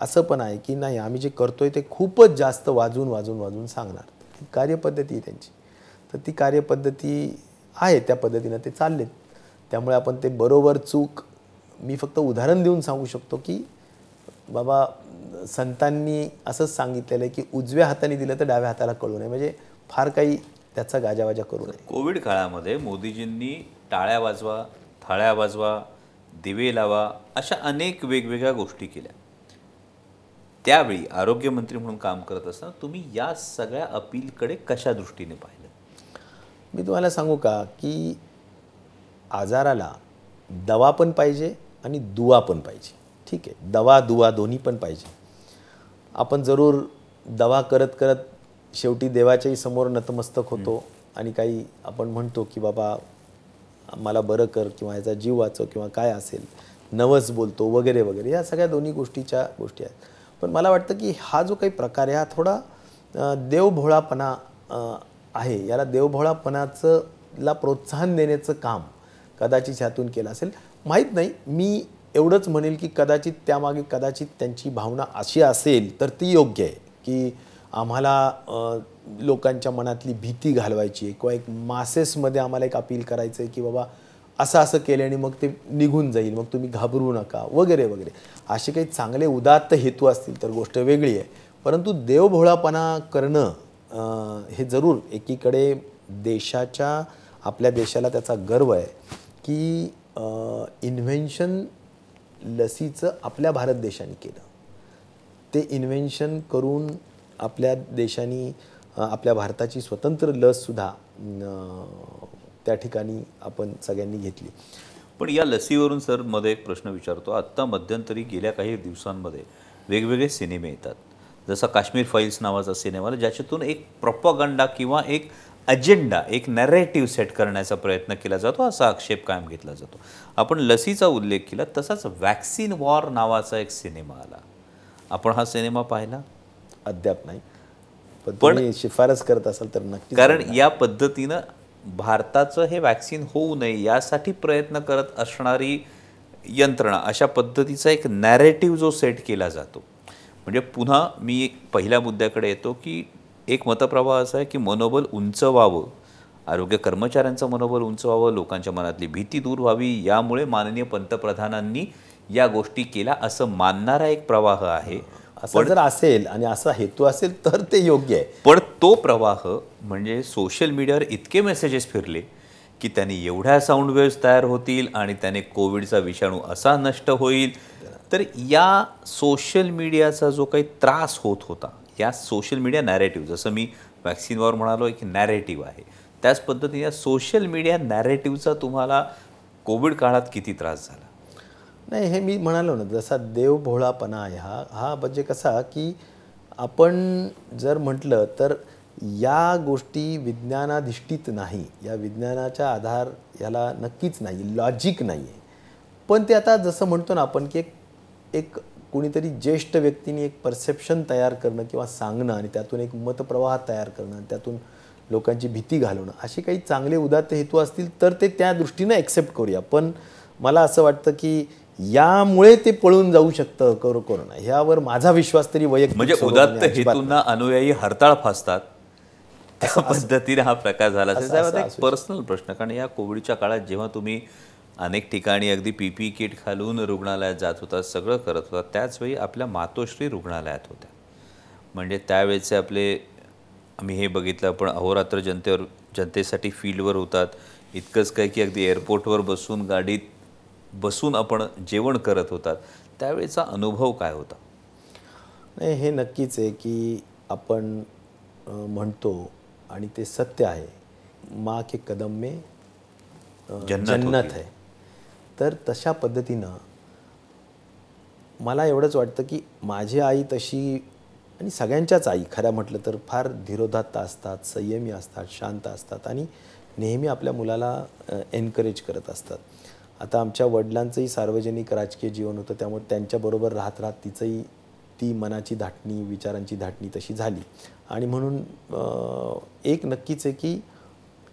असं पण आहे की नाही आम्ही जे करतो आहे ते खूपच जास्त वाजून वाजून वाजून सांगणार. कार्यपद्धती आहे त्यांची. तर ती कार्यपद्धती आहे त्या पद्धतीनं ते चाललेत. त्यामुळे आपण ते बरोबर चूक मी फक्त उदाहरण देऊन सांगू शकतो की बाबा संतांनी असंच सांगितलेलं आहे की उजव्या हाताने दिलं तर डाव्या हाताला कळू नये. म्हणजे फार काही त्याचा गाजावाजा करू नये. कोविड काळामध्ये मोदीजींनी टाळ्या वाजवा थाळ्या वाजवा दिवे लावा अशा अनेक वेगवेगळ्या गोष्टी केल्या. त्यावेळी आरोग्यमंत्री म्हणून काम करत असताना तुम्ही या सगळ्या अपीलकडे कशा दृष्टीने पाहिलं? मी तुम्हाला सांगू का की आजाराला दवा पण पाहिजे आणि दुवा पण पाहिजे. ठीक आहे दवा दुवा दोन्ही पण पाहिजे. आपण जरूर दवा करत करत शेवटी देवाच्याही समोर नतमस्तक होतो आणि काही आपण म्हणतो की बाबा मला बरं कर किंवा याचा जीव वाचव किंवा काय असेल नवस बोलतो वगैरे वगैरे या सगळ्या दोन्ही गोष्टीच्या गोष्टी आहेत. पण मला वाटतं की हा जो काही प्रकार आहे हा थोडा देवभोळापणा आहे. याला देवभोळापणाचं ला प्रोत्साहन देण्याचं काम कदाचित ह्यातून केलं असेल. माहीत नाही मी एवढंच म्हणेल की कदाचित त्यामागे कदाचित त्यांची भावना अशी असेल तर ती योग्य आहे. की आम्हाला लोकांच्या मनातली भीती घालवायची आहे किंवा एक मासेसमध्ये आम्हाला एक अपील करायचं आहे की बाबा असं असं केल्याने मग ते निघून जाईल मग तुम्ही घाबरू नका वगैरे वगैरे. असे काही चांगले उदात्त हेतू असतील तर गोष्ट वेगळी आहे. परंतु देवभोळापणा करणं हे जरूर एकीकडे देशाच्या आपल्या देशाला त्याचा गर्व आहे की इन्व्हेन्शन लसीचं आपल्या भारत देशाने केलं. ते इन्व्हेन्शन करून आपल्या देशाने आपल्या भारताची स्वतंत्र लससुद्धा त्या ठिकाणी आपण सगळ्यांनी घेतली. पण या लसीवरून सरमध्ये एक प्रश्न विचारतो. आत्ता मध्यंतरी गेल्या काही दिवसांमध्ये वेगवेगळे सिनेमे येतात. जसा काश्मीर फाईल्स नावाचा सिनेमा आला, ज्याच्यातून एक प्रॉपगंडा किंवा एक अजेंडा एक नॅरेटिव्ह सेट करण्याचा प्रयत्न केला जातो असा आक्षेप कायम घेतला जातो. आपण लसीचा उल्लेख केला तसाच वॅक्सिन वॉर नावाचा एक सिनेमा आला. आपण हा सिनेमा पाहिला? अद्याप नाही. पण शिफारस करत असाल तर नक्की कारण या पद्धतीनं भारताचं हे वॅक्सिन होऊ नये यासाठी प्रयत्न करत असणारी यंत्रणा अशा पद्धतीचा एक नॅरेटिव्ह जो सेट केला जातो. म्हणजे पुन्हा मी पहिल्या मुद्द्याकडे येतो की एक मतप्रवाह असा आहे की मनोबल उंच व्हावं आरोग्य कर्मचाऱ्यांचं मनोबल उंच व्हावं लोकांच्या मनातली भीती दूर व्हावी यामुळे माननीय पंतप्रधानांनी या गोष्टी केल्या असं मानणारा एक प्रवाह आहे. असं जर असेल आणि असा हेतू असेल तर ते योग्य आहे. पण तो प्रवाह म्हणजे सोशल मीडियावर इतके मेसेजेस फिरले की त्याने एवढ्या साऊंड वेव्स तयार होतील आणि त्याने कोविडचा विषाणू असा नष्ट होईल. तर या सोशल मीडियाचा जो काही त्रास होत होता या सोशल मीडिया नॅरेटिव्ह जसं मी वॅक्सिनवर म्हणालो एक नॅरेटिव्ह आहे. त्याच पद्धतीने या सोशल मीडिया नॅरेटिव्हचा तुम्हाला कोविड काळात किती त्रास झाला? नाही हे मी म्हणालो ना जसा देवभोळापणा आहे हा हा म्हणजे कसा की आपण जर म्हटलं तर या गोष्टी विज्ञानाधिष्ठित नाही या विज्ञानाच्या आधार याला नक्कीच नाही लॉजिक नाही आहे पण ते आता जसं म्हणतो ना आपण की एक एक कोणीतरी ज्येष्ठ व्यक्तीने एक परसेप्शन तयार करणं किंवा सांगणं आणि त्यातून एक मतप्रवाह तयार करणं आणि त्यातून लोकांची भीती घालवणं असे काही चांगले उदात्त हेतू असतील तर ते त्या दृष्टीनं ॲक्सेप्ट करूया. पण मला असं वाटतं की यामुळे ते पळून जाऊ शकतं करो कोरोना ह्यावर माझा विश्वास तरी वैयक्तिक म्हणजे उदात्त हेतूंना अनुयायी हरताळ फासतात. त्या पद्धतीने हा प्रकार झाला. एक पर्सनल प्रश्न कारण या कोविडच्या काळात जेव्हा तुम्ही अनेक ठिकाणी अगदी पी पी किट घालून रुग्णालयात जात होता सगळं करत होता त्याचवेळी आपल्या मातोश्री रुग्णालयात होत्या. म्हणजे त्यावेळेचे आपले आम्ही हे बघितलं पण अहोरात्र जनतेवर जनतेसाठी फील्डवर होतात. इतकंच काय की अगदी एअरपोर्टवर बसून गाडीत बसून आपण जेवण करत होतात त्यावेळेचा अनुभव काय होता? नाही हे नक्कीच आहे की आपण म्हणतो आणि ते सत्य आहे. माँ के कदम में जन्नत जन्नत. आहे तर तशा पद्धतीनं मला एवढंच वाटतं की माझी आई तशी आणि सगळ्यांच्याच आई खऱ्या म्हटलं तर फार धीरोदात्त असतात संयमी असतात शांत असतात आणि नेहमी आपल्या मुलाला एनकरेज करत असतात. आता आमच्या वडिलांचंही सार्वजनिक राजकीय जीवन होतं त्यामुळे त्यांच्याबरोबर राहत राहत तिचंही ती मनाची धाटणी विचारांची धाटणी तशी झाली. आणि म्हणून एक नक्कीच आहे की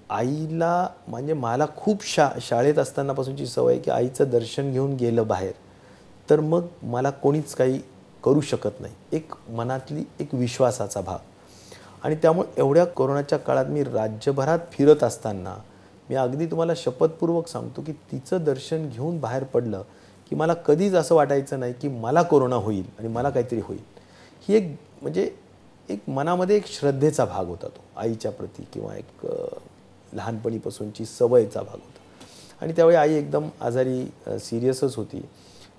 आईला म्हणजे मला खूप शा शाळेत असतानापासूनची सवय आहे की आईचं दर्शन घेऊन गेलं बाहेर तर मग मला कोणीच काही करू शकत नाही. एक मनातली एक विश्वासाचा भाग आणि त्यामुळे एवढ्या कोरोनाच्या काळात मी राज्यभरात फिरत असताना मी अगदी तुम्हाला शपथपूर्वक सांगतो की तिचं दर्शन घेऊन बाहेर पडलं की मला कधीच असं वाटायचं नाही की मला कोरोना होईल आणि मला काहीतरी होईल. ही एक म्हणजे एक मनामध्ये एक श्रद्धेचा भाग होता तो. आईच्या प्रती किंवा एक लहानपणीपासूनची सवयीचा भाग होता. आणि त्यावेळी आई एकदम आजारी सिरियसच होती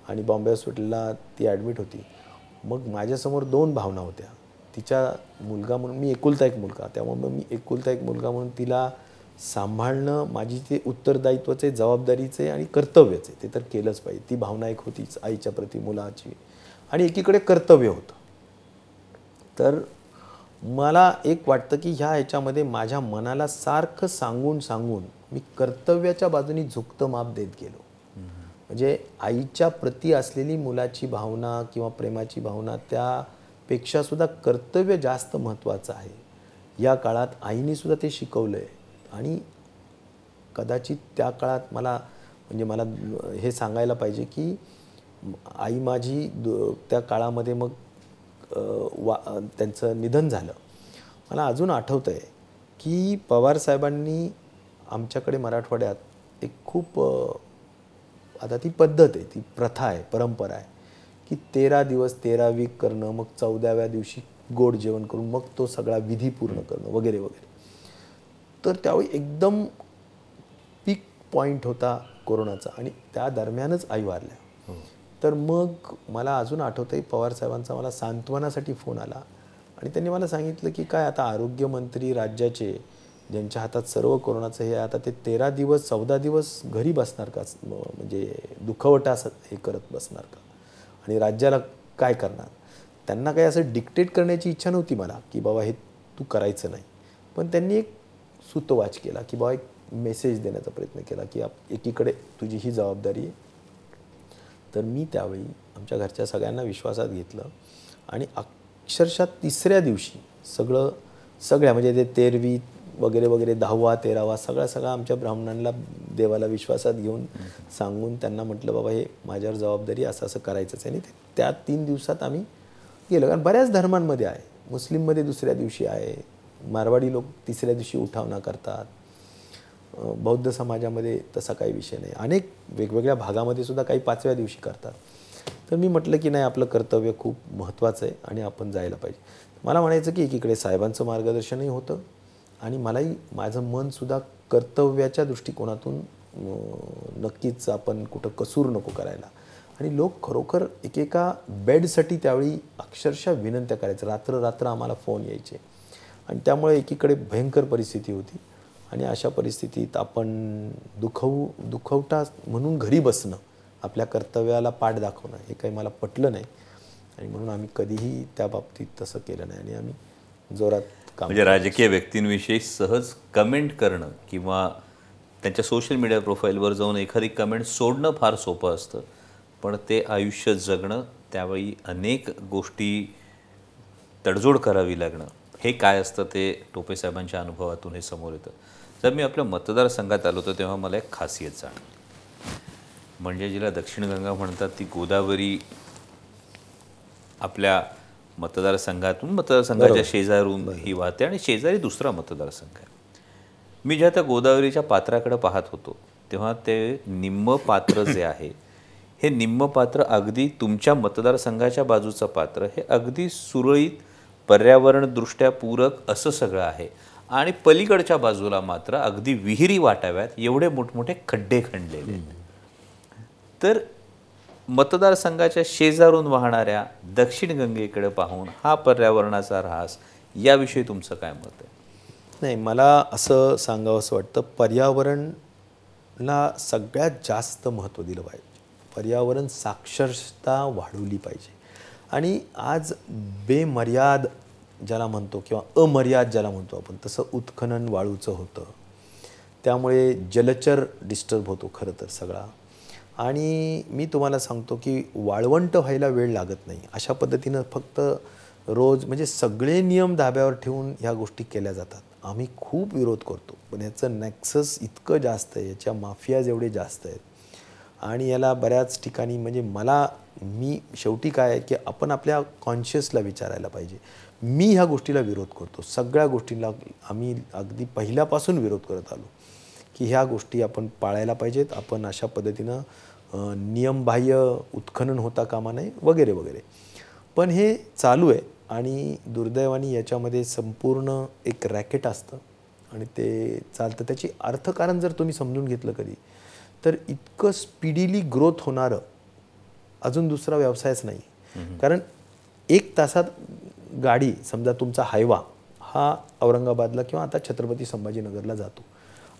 आणि बॉम्बे हॉस्पिटलला ती ॲडमिट होती. मग माझ्यासमोर दोन भावना होत्या. तिच्या मुलगा म्हणून मी एकुलता एक मुलगा. त्यामुळे मग मी एकुलता एक मुलगा म्हणून तिला सांभाळणं माझी ते उत्तरदायित्वाचे जबाबदारीचे आणि कर्तव्याचे ते तर केलंच पाहिजे. ती भावना एक होतीच आईच्या प्रती मुलाची. आणि एकीकडे कर्तव्य होतं. तर मला एक वाटतं की ह्या ह्याच्यामध्ये माझ्या मनाला सारखं सांगून सांगून मी कर्तव्याच्या बाजूनी झुकतं माप देत गेलो. म्हणजे आईच्या प्रती असलेली मुलाची भावना किंवा प्रेमाची भावना त्यापेक्षासुद्धा कर्तव्य जास्त महत्त्वाचं आहे. या काळात आईने सुद्धा ते शिकवलं आहे आणि कदाचित त्या काळात मला म्हणजे मला हे सांगायला पाहिजे की आई माझी दो त्या काळामध्ये मग वा त्यांचं निधन झालं. मला अजून आठवतं आहे की पवार साहेबांनी आमच्याकडे मराठवाड्यात एक खूप आता ती पद्धत आहे ती प्रथा आहे परंपरा आहे की तेरा दिवस तेरा वीक करणं मग चौदाव्या दिवशी गोड जेवण करून मग तो सगळा विधी पूर्ण करणं वगैरे वगैरे. तर त्यावेळी एकदम पीक पॉईंट होता कोरोनाचा आणि त्या दरम्यानच आई वारल्या. तर मग मला अजून आठवतं आहे पवार साहेबांचा मला सांत्वनासाठी फोन आला आणि त्यांनी मला सांगितलं की काय आता आरोग्यमंत्री राज्याचे ज्यांच्या हातात सर्व कोरोनाचं हे आता ते तेरा दिवस चौदा दिवस घरी बसणार का? म्हणजे दुखवटा असं हे करत बसणार का? आणि राज्याला काय करणार? त्यांना काही असं डिक्टेट करण्याची इच्छा नव्हती मला की बाबा हे तू करायचं नाही. पण त्यांनी एक सूतवाच केला की बाबा एक मेसेज देण्याचा प्रयत्न केला की आप एकीकडे तुझी ही जबाबदारी आहे. तर मी त्यावेळी आमच्या घरच्या सगळ्यांना विश्वासात घेतलं आणि अक्षरशः तिसऱ्या दिवशी सगळं सगळ्या म्हणजे ते तेरवी वगैरे वगैरे दहावा तेरावा सगळा सगळा आमच्या ब्राह्मणांना देवाला विश्वासात घेऊन सांगून त्यांना म्हटलं बाबा हे माझ्यावर जबाबदारी असं असं करायचंच आहे. आणि ते त्या तीन दिवसात आम्ही गेलो. कारण बऱ्याच धर्मांमध्ये आहे. मुस्लिममध्ये दुसऱ्या दिवशी आहे. मारवाडी लोक तिसऱ्या दिवशी उठावना करतात. बौद्ध समाजामध्ये तसा काही विषय नाही. अनेक वेगवेगळ्या भागामध्ये सुद्धा काही पाचव्या दिवशी करतात. तर मी म्हटलं की नाही आपलं कर्तव्य खूप महत्त्वाचं आहे आणि आपण जायला पाहिजे. मला म्हणायचं की एकीकडे साहेबांचं मार्गदर्शनही होतं आणि मलाही माझं मनसुद्धा कर्तव्याच्या दृष्टिकोनातून नक्कीच आपण कुठं कसूर नको करायला. आणि लोक खरोखर एकेका बेडसाठी त्यावेळी अक्षरशः विनंत्या करायचं. रात्र रात्र आम्हाला फोन यायचे. आणि त्यामुळे एकीकडे भयंकर परिस्थिती होती. आणि अशा परिस्थितीत आपण दुखवू दुखवटा म्हणून घरी बसणं आपल्या कर्तव्याला पाठ दाखवणं हे काही मला पटलं नाही. आणि म्हणून आम्ही कधीही त्या बाबतीत तसं केलं नाही. आणि आम्ही जोरात काम म्हणजे राजकीय व्यक्तींविषयी सहज कमेंट करणं किंवा त्यांच्या सोशल मीडिया प्रोफाईलवर जाऊन एखादी कमेंट सोडणं फार सोपं असतं. पण ते आयुष्य जगणं त्यावेळी अनेक गोष्टी तडजोड करावी लागणं. हे काय असतं ते टोपे साहेबांच्या अनुभवातून हे समोर येतं. जर मी आपल्या मतदारसंघात आलो होतो तेव्हा मला एक खासियत जाणवली म्हणजे जिला दक्षिण गंगा म्हणतात ती गोदावरी आपल्या मतदारसंघातून मतदारसंघाच्या शेजारून ही वाहते आणि शेजारी दुसरा मतदारसंघ आहे. मी जेव्हा त्या गोदावरीच्या पात्राकडे पाहत होतो तेव्हा ते निम्म पात्र जे आहे हे निम्म पात्र अगदी तुमच्या मतदारसंघाच्या बाजूचं पात्र हे अगदी सुरळीत पर्यावरणदृष्ट्या पूरक असं सगळं आहे. आणि पलीकडच्या बाजूला मात्र अगदी विहिरी वाटाव्यात एवढे मोठमोठे खड्डे खणलेले तर मतदारसंघाच्या शेजारून वाहणाऱ्या दक्षिण गंगेकडे पाहून हा पर्यावरणाचा ऱ्हास याविषयी तुमचं काय मत आहे? नाही मला असं सांगावं असं वाटतं पर्यावरणला सगळ्यात जास्त महत्त्व दिलं पाहिजे. पर्यावरण साक्षरता वाढवली पाहिजे. आणि आज बेमर्याद ज्याला म्हणतो किंवा अमर्याद ज्याला म्हणतो आपण तसं उत्खनन वाळूचं होतं. त्यामुळे जलचर डिस्टर्ब होतो खरं तर सगळा. आणि मी तुम्हाला सांगतो की वाळवंट व्हायला वेळ लागत नाही. अशा पद्धतीनं फक्त रोज म्हणजे सगळे नियम धाब्यावर ठेवून ह्या गोष्टी केल्या जातात. आम्ही खूप विरोध करतो. पण याचं नॅक्सस इतकं जास्त आहे याच्या माफियाज एवढे जास्त आहेत. आणि याला बऱ्याच ठिकाणी म्हणजे मला मी शेवटी काय आहे की आपण आपल्या कॉन्शियसला विचारायला पाहिजे. मी ह्या गोष्टीला विरोध करतो. सगळ्या गोष्टींना आम्ही अगदी पहिल्यापासून विरोध करत आलो की ह्या गोष्टी आपण पाळायला पाहिजेत. आपण अशा पद्धतीनं नियमबाह्य उत्खनन होता कामा नये वगैरे वगैरे. पण हे चालू आहे आणि दुर्दैवाने याच्यामध्ये संपूर्ण एक रॅकेट असतं आणि ते चालतं. त्याची अर्थकारण जर तुम्ही समजून घेतलं कधी तर इतकं स्पीडीली ग्रोथ होणारं अजून दुसरा व्यवसायच नाही. कारण एक तासात गाडी समजा तुमचा हायवा हा औरंगाबादला किंवा आता छत्रपती संभाजीनगरला जातो.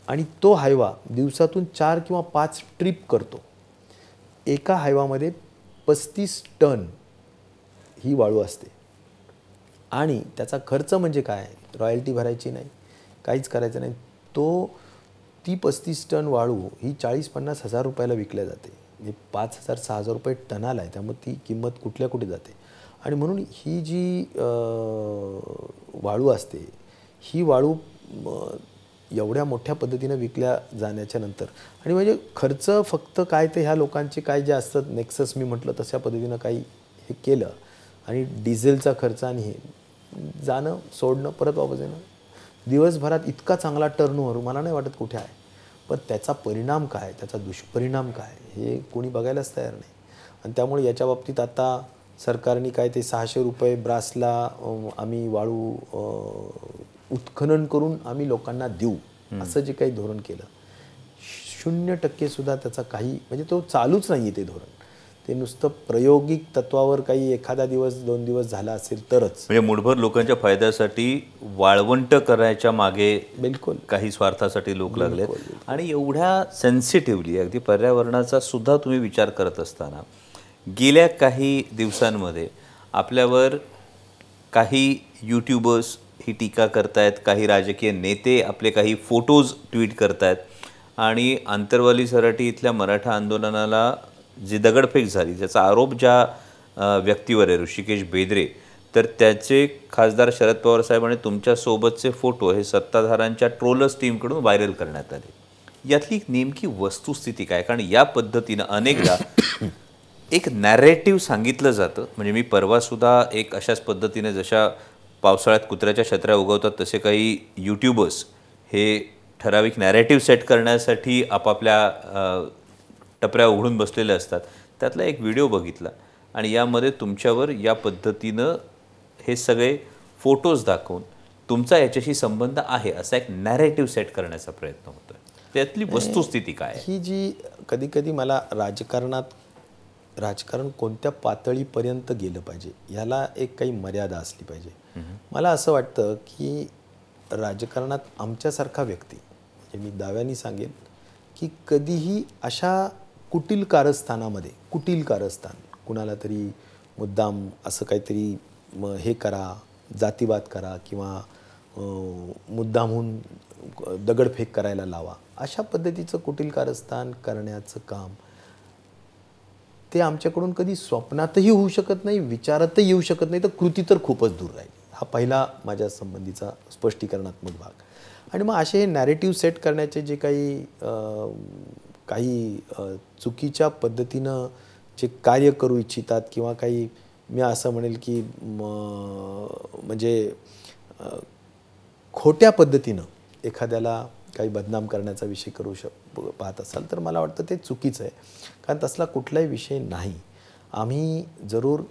आणि तो हायवा दिवसातून चार किंवा पाच ट्रिप करतो. एका हायवामध्ये पस्तीस टन ही वाळू असते. आणि त्याचा खर्च म्हणजे काय? रॉयल्टी भरायची नाही काहीच करायचं नाही. तो ती पस्तीस टन वाळू ही चाळीस पन्नास हजार रुपयाला विकल्या जाते. हे पाच हजार सहा हजार रुपये टनाला आहे त्यामुळे ती किंमत कुठल्या कुठे जाते? आणि म्हणून ही जी वाळू असते ही वाळू एवढ्या मोठ्या पद्धतीनं विकल्या जाण्याच्या नंतर आणि म्हणजे खर्च फक्त काय ते ह्या लोकांचे काय जे असतात नेक्सस मी म्हटलं तशा पद्धतीनं काही हे केलं आणि डिझेलचा खर्च आणि हे जाणं सोडणं परत वापस येणं. दिवसभरात इतका चांगला टर्नओव्हर मला नाही वाटत कुठे आहे पण त्याचा परिणाम काय त्याचा दुष्परिणाम काय? हे कोणी बघायलाच तयार नाही. आणि त्यामुळे याच्या बाबतीत आता सरकारने काय ते सहाशे रुपये ब्रासला आम्ही वाळू उत्खनन करून आम्ही लोकांना देऊ असं जे काही धोरण केलं शून्य टक्के सुद्धा त्याचा काही म्हणजे तो चालूच नाही आहे ते धोरण. ते नुसतं प्रायोगिक तत्वावर काही एखादा दिवस दोन दिवस झाला असेल तरच. म्हणजे मुठभर लोकांच्या फायद्यासाठी वाळवंट करायच्या मागे बिलकुल. काही स्वार्थासाठी लोक लागले आणि एवढ्या सेन्सिटिव्हली अगदी पर्यावरणाचा सुद्धा तुम्ही विचार करत असताना गेल्या काही दिवसांमध्ये आपल्यावर काही यूट्यूबर्स ही टीका करतायत काही राजकीय नेते आपले काही फोटोज ट्विट करतायत आणि आंतरवाली सराटी इथल्या मराठा आंदोलनाला जी दगडफेक झाली त्याचा आरोप ज्या व्यक्तीवर आहे ऋषिकेश बेदरे तर त्याचे खासदार शरद पवार साहेब आणि तुमच्यासोबतचे फोटो हे सत्ताधाऱ्यांच्या ट्रोलर्स टीमकडून व्हायरल करण्यात आले. यातली नेमकी वस्तुस्थिती काय? कारण या पद्धतीनं अनेकदा एक नॅरेटिव्ह सांगितलं जातं. म्हणजे मी परवासुद्धा एक अशाच पद्धतीने जशा पावसाळ्यात कुत्र्याच्या छत्र्या उगवतात तसे काही यूट्यूबर्स हे ठराविक नॅरेटिव्ह सेट करण्यासाठी आपापल्या टपऱ्या उघडून बसलेले असतात. त्यातला एक व्हिडिओ बघितला. आणि यामध्ये तुमच्यावर या पद्धतीनं हे सगळे फोटोज दाखवून तुमचा याच्याशी संबंध आहे असा एक नॅरेटिव्ह सेट करण्याचा प्रयत्न होतोय. त्यातली वस्तुस्थिती काय? ही जी कधी कधी मला राजकारणात राजकारण कोणत्या पातळीपर्यंत गेलं पाहिजे ह्याला एक काही मर्यादा असली पाहिजे. मला असं वाटतं की राजकारणात आमच्यासारखा व्यक्ती म्हणजे मी दाव्याने सांगेन की कधीही अशा कुटील कारस्थानामध्ये कुटील कारस्थान कुणाला तरी मुद्दाम असं काहीतरी म हे करा जातीवाद करा किंवा मुद्दामहून दगडफेक करायला लावा अशा पद्धतीचं कुटील कारस्थान करण्याचं काम ते आमच्याकडून कधी स्वप्नातही होऊ शकत नाही विचारातही येऊ शकत नाही तर कृती तर खूपच दूर राहील. हा पहिला माझ्या संबंधीचा स्पष्टीकरणात्मक भाग. आणि मग असे हे नॅरेटिव्ह सेट करण्याचे जे काही काही चुकीच्या पद्धतीनं जे कार्य करू इच्छितात किंवा काही मी असं म्हणेल की म्हणजे खोट्या पद्धतीनं एखाद्याला काही बदनाम करण्याचा विषय करू शक पाहत असाल तर मला वाटतं ते चुकीचं आहे. कारण तसला कुठलाही विषय नाही. आम्ही जरूर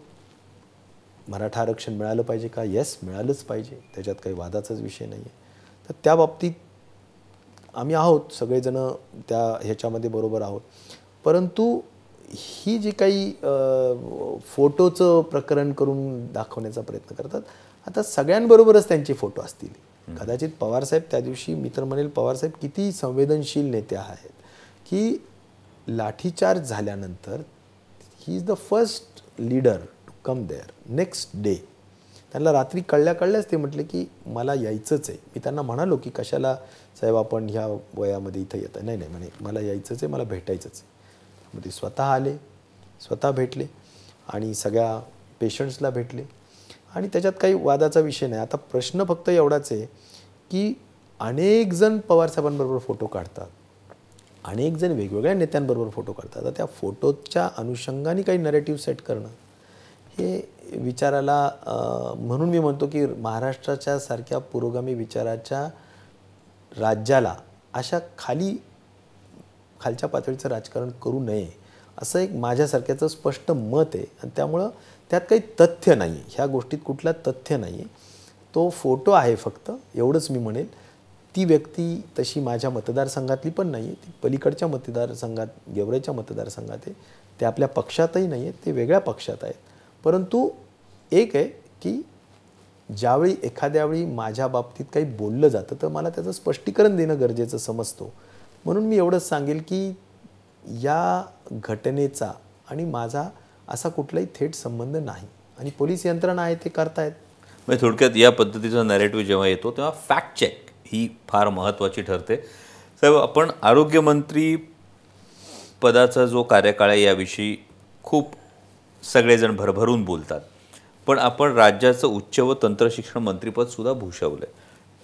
मराठा आरक्षण मिळालं पाहिजे का? येस मिळालंच पाहिजे. त्याच्यात काही वादाचाच विषय नाही आहे तर त्या बाबतीत आम्ही आहोत सगळेजणं त्या ह्याच्यामध्ये बरोबर आहोत. परंतु ही जी काही फोटोचं प्रकरण करून दाखवण्याचा प्रयत्न करतात आता सगळ्यांबरोबरच त्यांचे फोटो असतील. कदाचित पवारसाहेब त्या दिवशी मी तर म्हणेल पवारसाहेब किती संवेदनशील नेते आहेत की लाठीचार्ज झाल्यानंतर he is the first leader to come there next day त्यांना रात्री कळल्या कळल्याच ते म्हटले की मला यायचंच आहे. मी त्यांना म्हणालो की कशाला साहेब आपण ह्या वयामध्ये इथं येतं नाही नाही म्हणे मला यायचंच आहे मला भेटायचंच आहे. मग ते स्वतः आले स्वतः भेटले आणि सगळ्या पेशंट्सला भेटले. आणि त्याच्यात काही वादाचा विषय नाही. आता प्रश्न फक्त एवढाच आहे की अनेक जण पवारसाहेबांबरोबर फोटो काढतात. अनेक जण वेगवेगळ्या नेत्यांबरोबर फोटो काढतात. आता त्या फोटोच्या अनुषंगाने काही नरेटिव्ह सेट करणं हे विचाराला म्हणून मी म्हणतो की महाराष्ट्राच्या सारख्या पुरोगामी विचाराच्या राज्याला अशा खाली खालच्या पातळीचं राजकारण करू नये असं एक माझ्यासारख्याचं स्पष्ट मत आहे. आणि त्यामुळं त्यात काही तथ्य नाही आहे ह्या गोष्टीत कुठला तथ्य नाही आहे तो फोटो आहे फक्त. एवढंच मी म्हणेल ती व्यक्ती तशी माझ्या मतदारसंघातली पण नाही आहे ती पलीकडच्या मतदारसंघात गेवरेच्या मतदारसंघात आहे. ते आपल्या पक्षातही नाही आहेत ते वेगळ्या पक्षात आहेत. परंतु एक आहे की ज्यावेळी एखाद्या वेळी माझ्या बाबतीत काही बोललं जातं तर मला त्याचं स्पष्टीकरण देणं गरजेचं समजतो. म्हणून मी एवढंच सांगेल की या घटनेचा आणि माझा असा कुठलाही थेट संबंध नाही. आणि पोलीस यंत्रणा आहे ते करतायत. म्हणजे थोडक्यात या पद्धतीचा नॅरेटिव्ह जेव्हा येतो तेव्हा फॅक्ट चेक ही फार महत्त्वाची ठरते. साहेब आपण आरोग्यमंत्री पदाचा जो कार्यकाळ आहे याविषयी खूप सगळेजण भरभरून बोलतात. पण आपण राज्याचं उच्च व तंत्रशिक्षण मंत्रीपद सुद्धा भूषवलं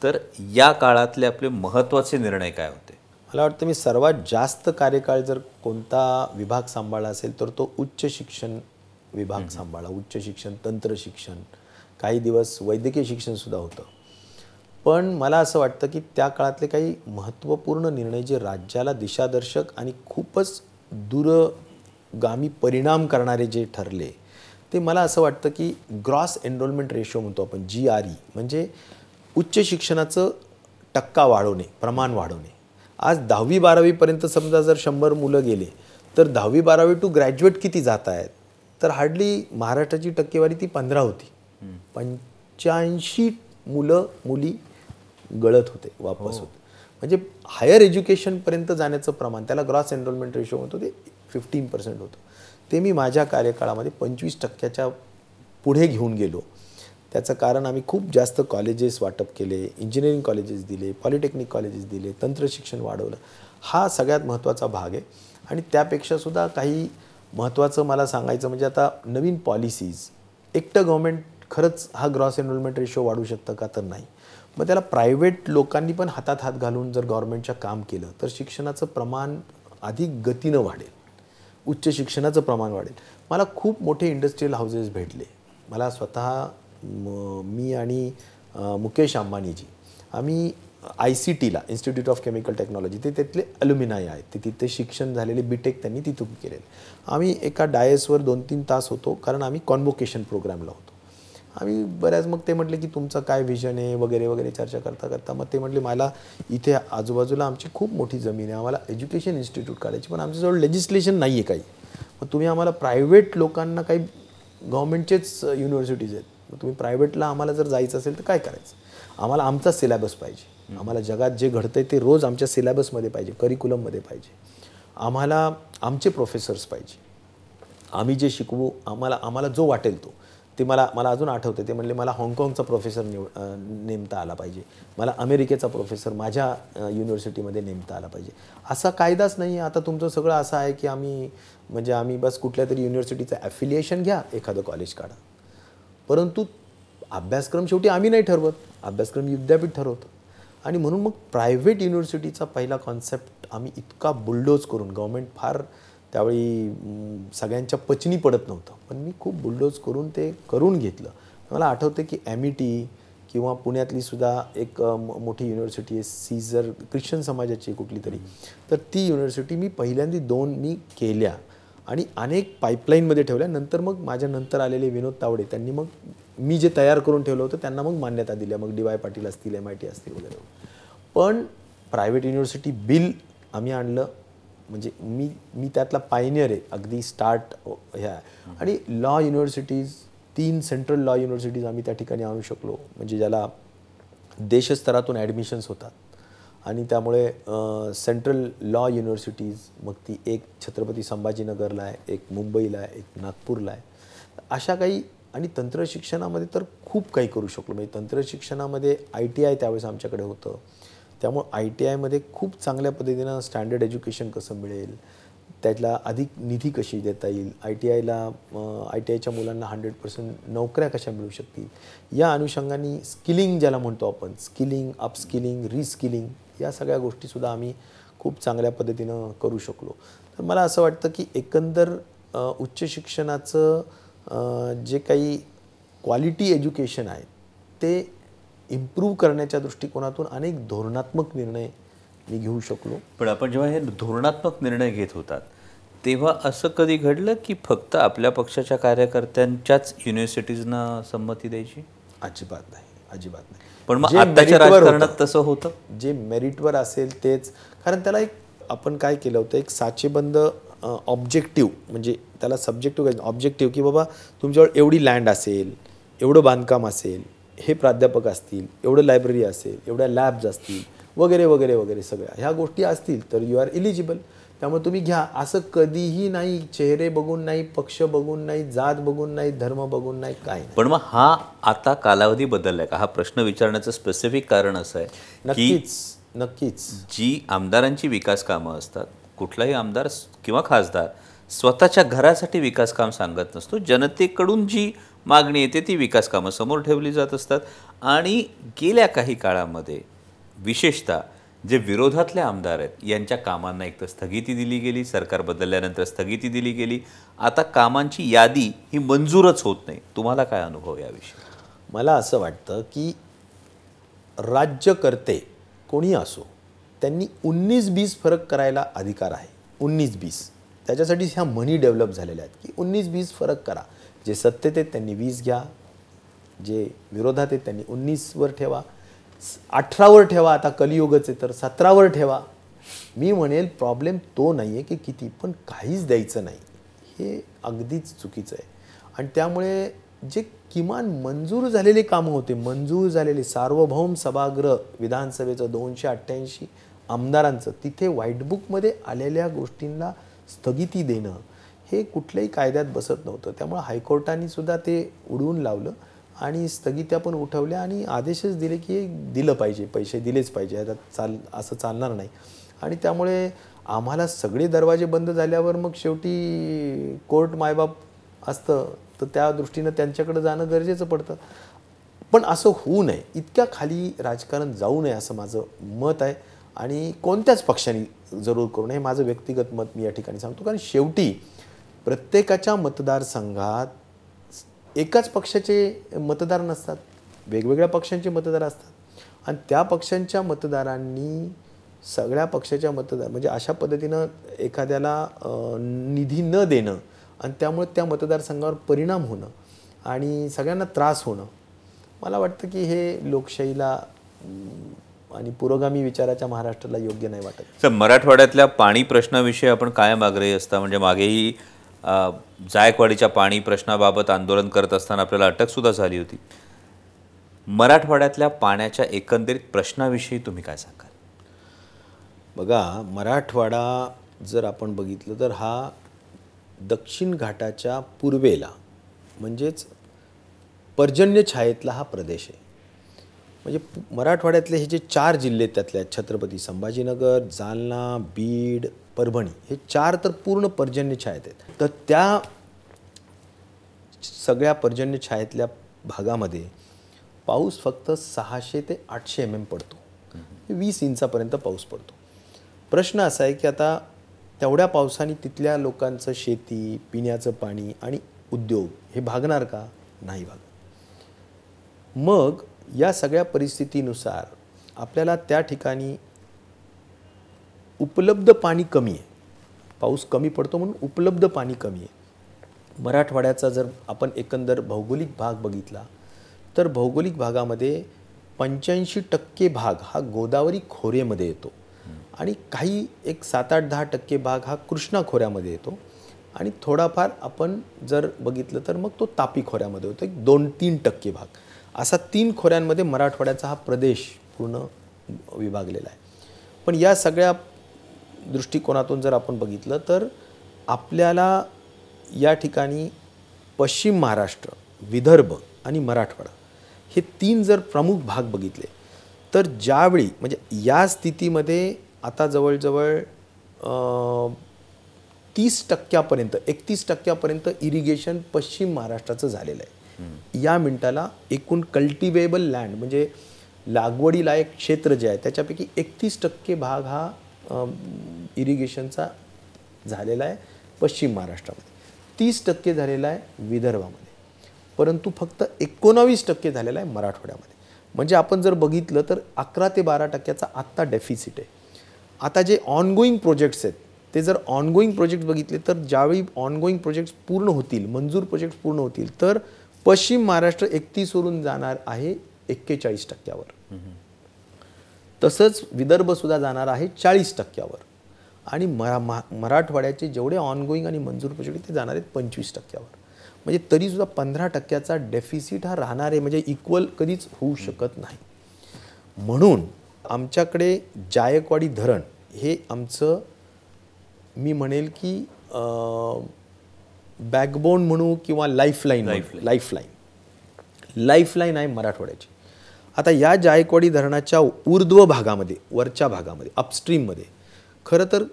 तर या काळातले आपले महत्त्वाचे निर्णय काय होते? मला वाटतं मी सर्वात जास्त कार्यकाळ जर कोणता विभाग सांभाळला असेल तर तो उच्च शिक्षण विभाग सांभाळा. उच्च शिक्षण तंत्र शिक्षण. काही दिवस वैद्यकीय शिक्षणसुद्धा होतं. पण मला असं वाटतं की त्या काळातले काही महत्त्वपूर्ण निर्णय जे राज्याला दिशादर्शक आणि खूपच दूरगामी परिणाम करणारे जे ठरले ते मला असं वाटतं की ग्रॉस एनरोलमेंट रेशो म्हणतो आपण जी आर ई म्हणजे उच्च शिक्षणाचं टक्का वाढवणे प्रमाण वाढवणे. आज दहावी बारावीपर्यंत समजा जर शंभर मुलं गेले तर दहावी बारावी टू ग्रॅज्युएट किती जात आहेत? तर हार्डली महाराष्ट्राची टक्केवारी ती पंधरा होती. पंच्याऐंशी मुलं मुली गळत होते वापस होते. म्हणजे हायर एज्युकेशनपर्यंत जाण्याचं प्रमाण त्याला ग्रॉस एनरोलमेंट रेशो होतो ते फिफ्टीन पर्सेंट होतं. ते मी माझ्या कार्यकाळामध्ये पंचवीस टक्क्याच्या पुढे घेऊन गेलो. त्याचं कारण आम्ही खूप जास्त कॉलेजेस वाटप केले इंजिनिअरिंग कॉलेजेस दिले पॉलिटेक्निक कॉलेजेस दिले तंत्रशिक्षण वाढवलं. हा सगळ्यात महत्त्वाचा भाग आहे. आणि त्यापेक्षासुद्धा काही महत्त्वाचं मला सांगायचं म्हणजे आता नवीन पॉलिसीज एकटं गव्हर्मेंट खरंच हा ग्रॉस एनरोलमेंट रेशो वाढू शकतं का तर नाही. मग त्याला प्रायव्हेट लोकांनी पण हातात हात घालून जर गव्हर्मेंटच्या काम केलं तर शिक्षणाचं प्रमाण अधिक गतीनं वाढेल. उच्च शिक्षणाचं प्रमाण वाढेल. मला खूप मोठे इंडस्ट्रीयल हाऊसेस भेटले. मला स्वतः म- मी आणि मुकेश अंबानीजी आम्ही आय सी टीला इन्स्टिट्यूट ऑफ केमिकल टेक्नॉलॉजी ते तिथले अल्युमिनाय आहेत. ते तिथे शिक्षण झालेले बीटेक त्यांनी तिथून केलेले. आम्ही एका डायसवर दोन तीन तास होतो कारण आम्ही कॉन्वोकेशन प्रोग्रामला होतो. आम्ही बऱ्याच मग ते म्हटले की तुमचं काय विजन आहे? वगैरे वगैरे चर्चा करता करता मग ते म्हटले मला इथे आजूबाजूला आमची खूप मोठी जमीन आहे. आम्हाला एज्युकेशन इन्स्टिट्यूट काढायची पण आमच्याजवळ लेजिस्लेशन नाही आहे काही. मग तुम्ही आम्हाला प्रायव्हेट लोकांना काही गव्हर्नमेंटचेच युनिव्हर्सिटीज आहेत. मग तुम्ही प्रायव्हेटला आम्हाला जर जायचं असेल तर काय करायचं? आम्हाला आमचा सिलेबस पाहिजे. आम्हाला जगात जे घडतंय ते रोज आमच्या सिलेबसमध्ये पाहिजे करिक्युलममध्ये पाहिजे. आम्हाला आमचे प्रोफेसर्स पाहिजे. आम्ही जे शिकवू आम्हाला आम्हाला जो वाटेल तो. ते मला मला अजून आठवते ते म्हणले मला हाँगकाँगचा प्रोफेसर निव नेमता आला पाहिजे. मला अमेरिकेचा प्रोफेसर माझ्या युनिव्हर्सिटीमध्ये नेमता आला पाहिजे. असा कायदाच नाही आहे आता तुमचं सगळं असं आहे की आम्ही म्हणजे आम्ही बस कुठल्या तरी युनिव्हर्सिटीचं ॲफिलिएशन घ्या एखादं कॉलेज काढा. परंतु अभ्यासक्रम शेवटी आम्ही नाही ठरवत. अभ्यासक्रम विद्यापीठ ठरवतं. आणि म्हणून मग प्रायव्हेट युनिव्हर्सिटीचा पहिला कॉन्सेप्ट आम्ही इतका बुलडोज करून गव्हर्मेंट फार त्यावेळी सगळ्यांच्या पचनी पडत नव्हतं. पण मी खूप बुलडोज करून ते करून घेतलं. मला आठवतं की एम ई टी किंवा पुण्यातली सुद्धा एक म- मोठी युनिव्हर्सिटी आहे सीझर ख्रिश्चन समाजाची कुठली तरी तर ती युनिव्हर्सिटी मी पहिल्यांदा दोन मी केल्या आणि अनेक पाईपलाईनमध्ये ठेवल्या. नंतर मग माझ्या नंतर आलेले विनोद तावडे त्यांनी मग मी जे तयार करून ठेवलं होतं त्यांना मग मान्यता दिल्या. मग डी वाय पाटील असतील एम आय टी असतील वगैरे पण प्रायव्हेट युनिव्हर्सिटी बिल आम्ही आणलं. म्हणजे मी मी त्यातला पायनियर आहे. अगदी स्टार्ट ह्या. आणि लॉ युनिव्हर्सिटीज तीन सेंट्रल लॉ युनिव्हर्सिटीज आम्ही त्या ठिकाणी आणू शकलो. म्हणजे ज्याला देशस्तरातून ॲडमिशन्स होतात. आणि त्यामुळे सेंट्रल लॉ युनिव्हर्सिटीज मग ती एक छत्रपती संभाजीनगरला आहे एक मुंबईला आहे एक नागपूरला आहे. अशा काही आणि तंत्रशिक्षणामध्ये तर खूप काही करू शकलो. म्हणजे तंत्रशिक्षणामध्ये आय टी आय त्यावेळेस आमच्याकडे होतं. त्यामुळं आय टी आयमध्ये खूप चांगल्या पद्धतीनं स्टँडर्ड एज्युकेशन कसं मिळेल त्यातला अधिक निधी कशी देता येईल आय टी आयला आय टी आयच्या मुलांना हंड्रेड पर्सेंट नोकऱ्या कशा मिळू शकतील या अनुषंगाने स्किलिंग ज्याला म्हणतो आपण स्किलिंग अपस्किलिंग रिस्किलिंग या सगळ्या गोष्टीसुद्धा आम्ही खूप चांगल्या पद्धतीनं करू शकलो. तर मला असं वाटतं की एकंदर उच्च शिक्षणाचं जे काही क्वालिटी एज्युकेशन आहे ते इम्प्रूव्ह करण्याच्या दृष्टिकोनातून अनेक धोरणात्मक निर्णय मी घेऊ शकलो. पण आपण जेव्हा हे धोरणात्मक निर्णय घेत होतात तेव्हा असं कधी घडलं की फक्त आपल्या पक्षाच्या कार्यकर्त्यांच्याच युनिव्हर्सिटीजना संमती द्यायची? अजिबात नाही अजिबात नाही. पण मग आत्ताच्या राजकारणात तसं होतं? जे मेरिटवर असेल तेच कारण त्याला एक आपण काय केलं होतं एक साचेबंद ऑब्जेक्टिव्ह म्हणजे त्याला सब्जेक्टिव्ह ऑब्जेक्टिव्ह की बाबा तुमच्याजवळ एवढी लँड असेल एवढं बांधकाम असेल हे प्राध्यापक असतील एवढं लायब्ररी असेल एवढ्या लॅब्स असतील वगैरे वगैरे वगैरे सगळ्या ह्या गोष्टी असतील तर यू आर इलिजिबल त्यामुळे तुम्ही घ्या. असं कधीही नाही चेहरे बघून नाही पक्ष बघून नाही जात बघून नाही धर्म बघून नाही काय पण मग हा आता कालावधी बदललाय का? हा प्रश्न विचारण्याचं स्पेसिफिक कारण असं आहे नक्कीच नक्कीच. जी आमदारांची विकास कामं असतात कुठलाही आमदार किंवा खासदार स्वतःच्या घरासाठी विकास काम सांगत नसतो. जनतेकडून जी मागणी येते ती विकास कामं समोर ठेवली जात असतात. आणि गेल्या काही काळामध्ये विशेषतः जे विरोधातले आमदार आहेत यांच्या कामांना एक तर स्थगिती दिली गेली सरकार बदलल्यानंतर स्थगिती दिली गेली. आता कामांची यादी ही मंजूरच होत नाही. तुम्हाला काय अनुभव याविषयी? मला असं वाटतं की राज्यकर्ते कोणी असो त्यांनी उन्नीस बीस फरक करायला अधिकार आहे. उन्नीस बीस. त्याच्यासाठी ह्या मनी डेव्हलप झालेल्या आहेत. की उन्नीस वीस फरक करा. जे सत्तेत आहेत त्यांनी वीस घ्या. जे विरोधात आहेत त्यांनी उन्नीसवर ठेवा. अठरावर ठेवा. आता कलियुगच आहे तर सतरावर ठेवा. मी म्हणेल प्रॉब्लेम तो नाही आहे की किती पण काहीच द्यायचं नाही. हे अगदीच चुकीचं आहे. आणि त्यामुळे जे किमान मंजूर झालेले कामं होते मंजूर झालेले सार्वभौम सभागृह विधानसभेचं दोनशे अठ्ठ्याऐंशी आमदारांचं तिथे व्हाईटबुकमध्ये आलेल्या गोष्टींना स्थगिती देणं हे कुठल्याही कायद्यात बसत नव्हतं. त्यामुळे हायकोर्टाने सुद्धा ते उडवून लावलं आणि स्थगित्या पण उठवल्या आणि आदेशच दिले की हे दिलं पाहिजे पैसे दिलेच पाहिजे. आता चाल असं चालणार नाही. आणि त्यामुळे आम्हाला सगळे दरवाजे बंद झाल्यावर मग शेवटी कोर्ट मायबाप असतं. तर त्या दृष्टीनं त्यांच्याकडे जाणं गरजेचं पडतं. पण असं होऊ नये. इतक्या खाली राजकारण जाऊ नये असं माझं मत आहे. आणि कोणत्याच पक्षाने जरूर करू नये हे माझं व्यक्तिगत मत मी या ठिकाणी सांगतो. कारण शेवटी प्रत्येकाच्या मतदारसंघात एकाच पक्षाचे मतदार नसतात. वेगवेगळ्या पक्षांचे मतदार असतात. आणि त्या पक्षांच्या मतदारांनी सगळ्या पक्षाच्या मतदार म्हणजे अशा पद्धतीनं एखाद्याला निधी न देणं आणि त्यामुळे त्या मतदारसंघावर परिणाम होणं आणि सगळ्यांना त्रास होणं. मला वाटतं की हे लोकशाहीला आणि पुरोगामी विचाराच्या महाराष्ट्राला योग्य नाही वाटत. सर मराठवाड्यातल्या पाणी प्रश्नाविषयी आपण कायम आग्रही असता? म्हणजे मागेही जायकवाडीच्या पाणी प्रश्नाबाबत आंदोलन करत असताना आपल्याला अटकसुद्धा झाली होती. मराठवाड्यातल्या पाण्याच्या एकंदरीत प्रश्नाविषयी तुम्ही काय सांगाल? बघा मराठवाडा जर आपण बघितलं तर हा दक्षिण घाटाच्या पूर्वेला म्हणजेच पर्जन्य छायेतला हा प्रदेश आहे. म्हणजे मराठवाड्यातले हे जे चार जिल्हे त्यातले आहेत छत्रपती संभाजीनगर जालना बीड परभणी हे चार तर पूर्ण पर्जन्य छायेत आहेत. तर त्या सगळ्या पर्जन्य छायेतल्या भागामध्ये पाऊस फक्त सहाशे ते आठशे एम एम पडतो. म्हणजे वीस इंचापर्यंत पाऊस पडतो. प्रश्न असा आहे की आता तेवढ्या पावसाने तिथल्या लोकांचं शेती पिण्याचं पाणी आणि उद्योग हे भागणार का? नाही भाग मग या सगळ्या परिस्थितीनुसार आपल्याला त्या ठिकाणी उपलब्ध पाणी कमी आहे. पाऊस कमी पडतो म्हणून उपलब्ध पाणी कमी आहे. मराठवाड्याचा जर आपण एकंदर भौगोलिक भाग बघितला तर भौगोलिक भागामध्ये पंच्याऐंशी टक्के भाग हा गोदावरी खोरेमध्ये येतो. आणि काही एक सात आठ दहा टक्के भाग हा कृष्णा खोऱ्यामध्ये येतो. आणि थोडाफार आपण जर बघितलं तर मग तो तापी खोऱ्यामध्ये होतो. एक दोन तीन टक्के भाग. असा तीन खोऱ्यांमध्ये मराठवाड्याचा हा प्रदेश पूर्ण विभागलेला आहे. पण या सगळ्या दृष्टिकोनातून जर आपण बघितलं तर आपल्याला या ठिकाणी पश्चिम महाराष्ट्र विदर्भ आणि मराठवाडा हे तीन जर प्रमुख भाग बघितले तर ज्यावेळी म्हणजे या स्थितीमध्ये आता जवळजवळ तीस टक्क्यापर्यंत एकतीस टक्क्यापर्यंत इरिगेशन पश्चिम महाराष्ट्राचं झालेलं आहे. या मिनिटाला एकूण कल्टिवेबल लँड म्हणजे लागवडीलायक क्षेत्र जे आहे त्याच्यापैकी एकतीस टक्के भाग हा इरिगेशनचा झालेला आहे पश्चिम महाराष्ट्रामध्ये. तीस टक्के झालेला आहे विदर्भामध्ये. परंतु फक्त एकोणावीस टक्के झालेला आहे मराठवाड्यामध्ये. म्हणजे आपण जर बघितलं तर अकरा ते बारा टक्क्याचा आत्ता डेफिसिट आहे. आता जे ऑनगोईंग प्रोजेक्ट्स आहेत ते जर ऑनगोईंग प्रोजेक्ट बघितले तर ज्यावेळी ऑनगोईंग प्रोजेक्ट्स पूर्ण होतील मंजूर प्रोजेक्ट्स पूर्ण होतील तर पश्चिम महाराष्ट्र एकतीसवरून जाणार आहे एक्केचाळीस टक्क्यावर. तसंच विदर्भसुद्धा जाणार आहे चाळीस टक्क्यावर. आणि मरा मा मराठवाड्याचे जेवढे ऑनगोईंग आणि मंजूर प्रोजेक्ट ते जाणार आहेत पंचवीस टक्क्यावर. म्हणजे तरीसुद्धा पंधरा टक्क्याचा डेफिसिट हा राहणार आहे म्हणजे इक्वल कधीच होऊ शकत नाही. म्हणून आमच्याकडे जायकवाडी धरण हे आमचं मी म्हणेल की बॅकबोन म्हणू किंवा लाईफलाईन लाईफलाईन लाईफलाईन आहे मराठवाड्याची. आता या जायकवाडी धरणाच्या ऊर्ध्व भागामध्ये वरच्या भागामध्ये अपस्ट्रीममध्ये खरं तर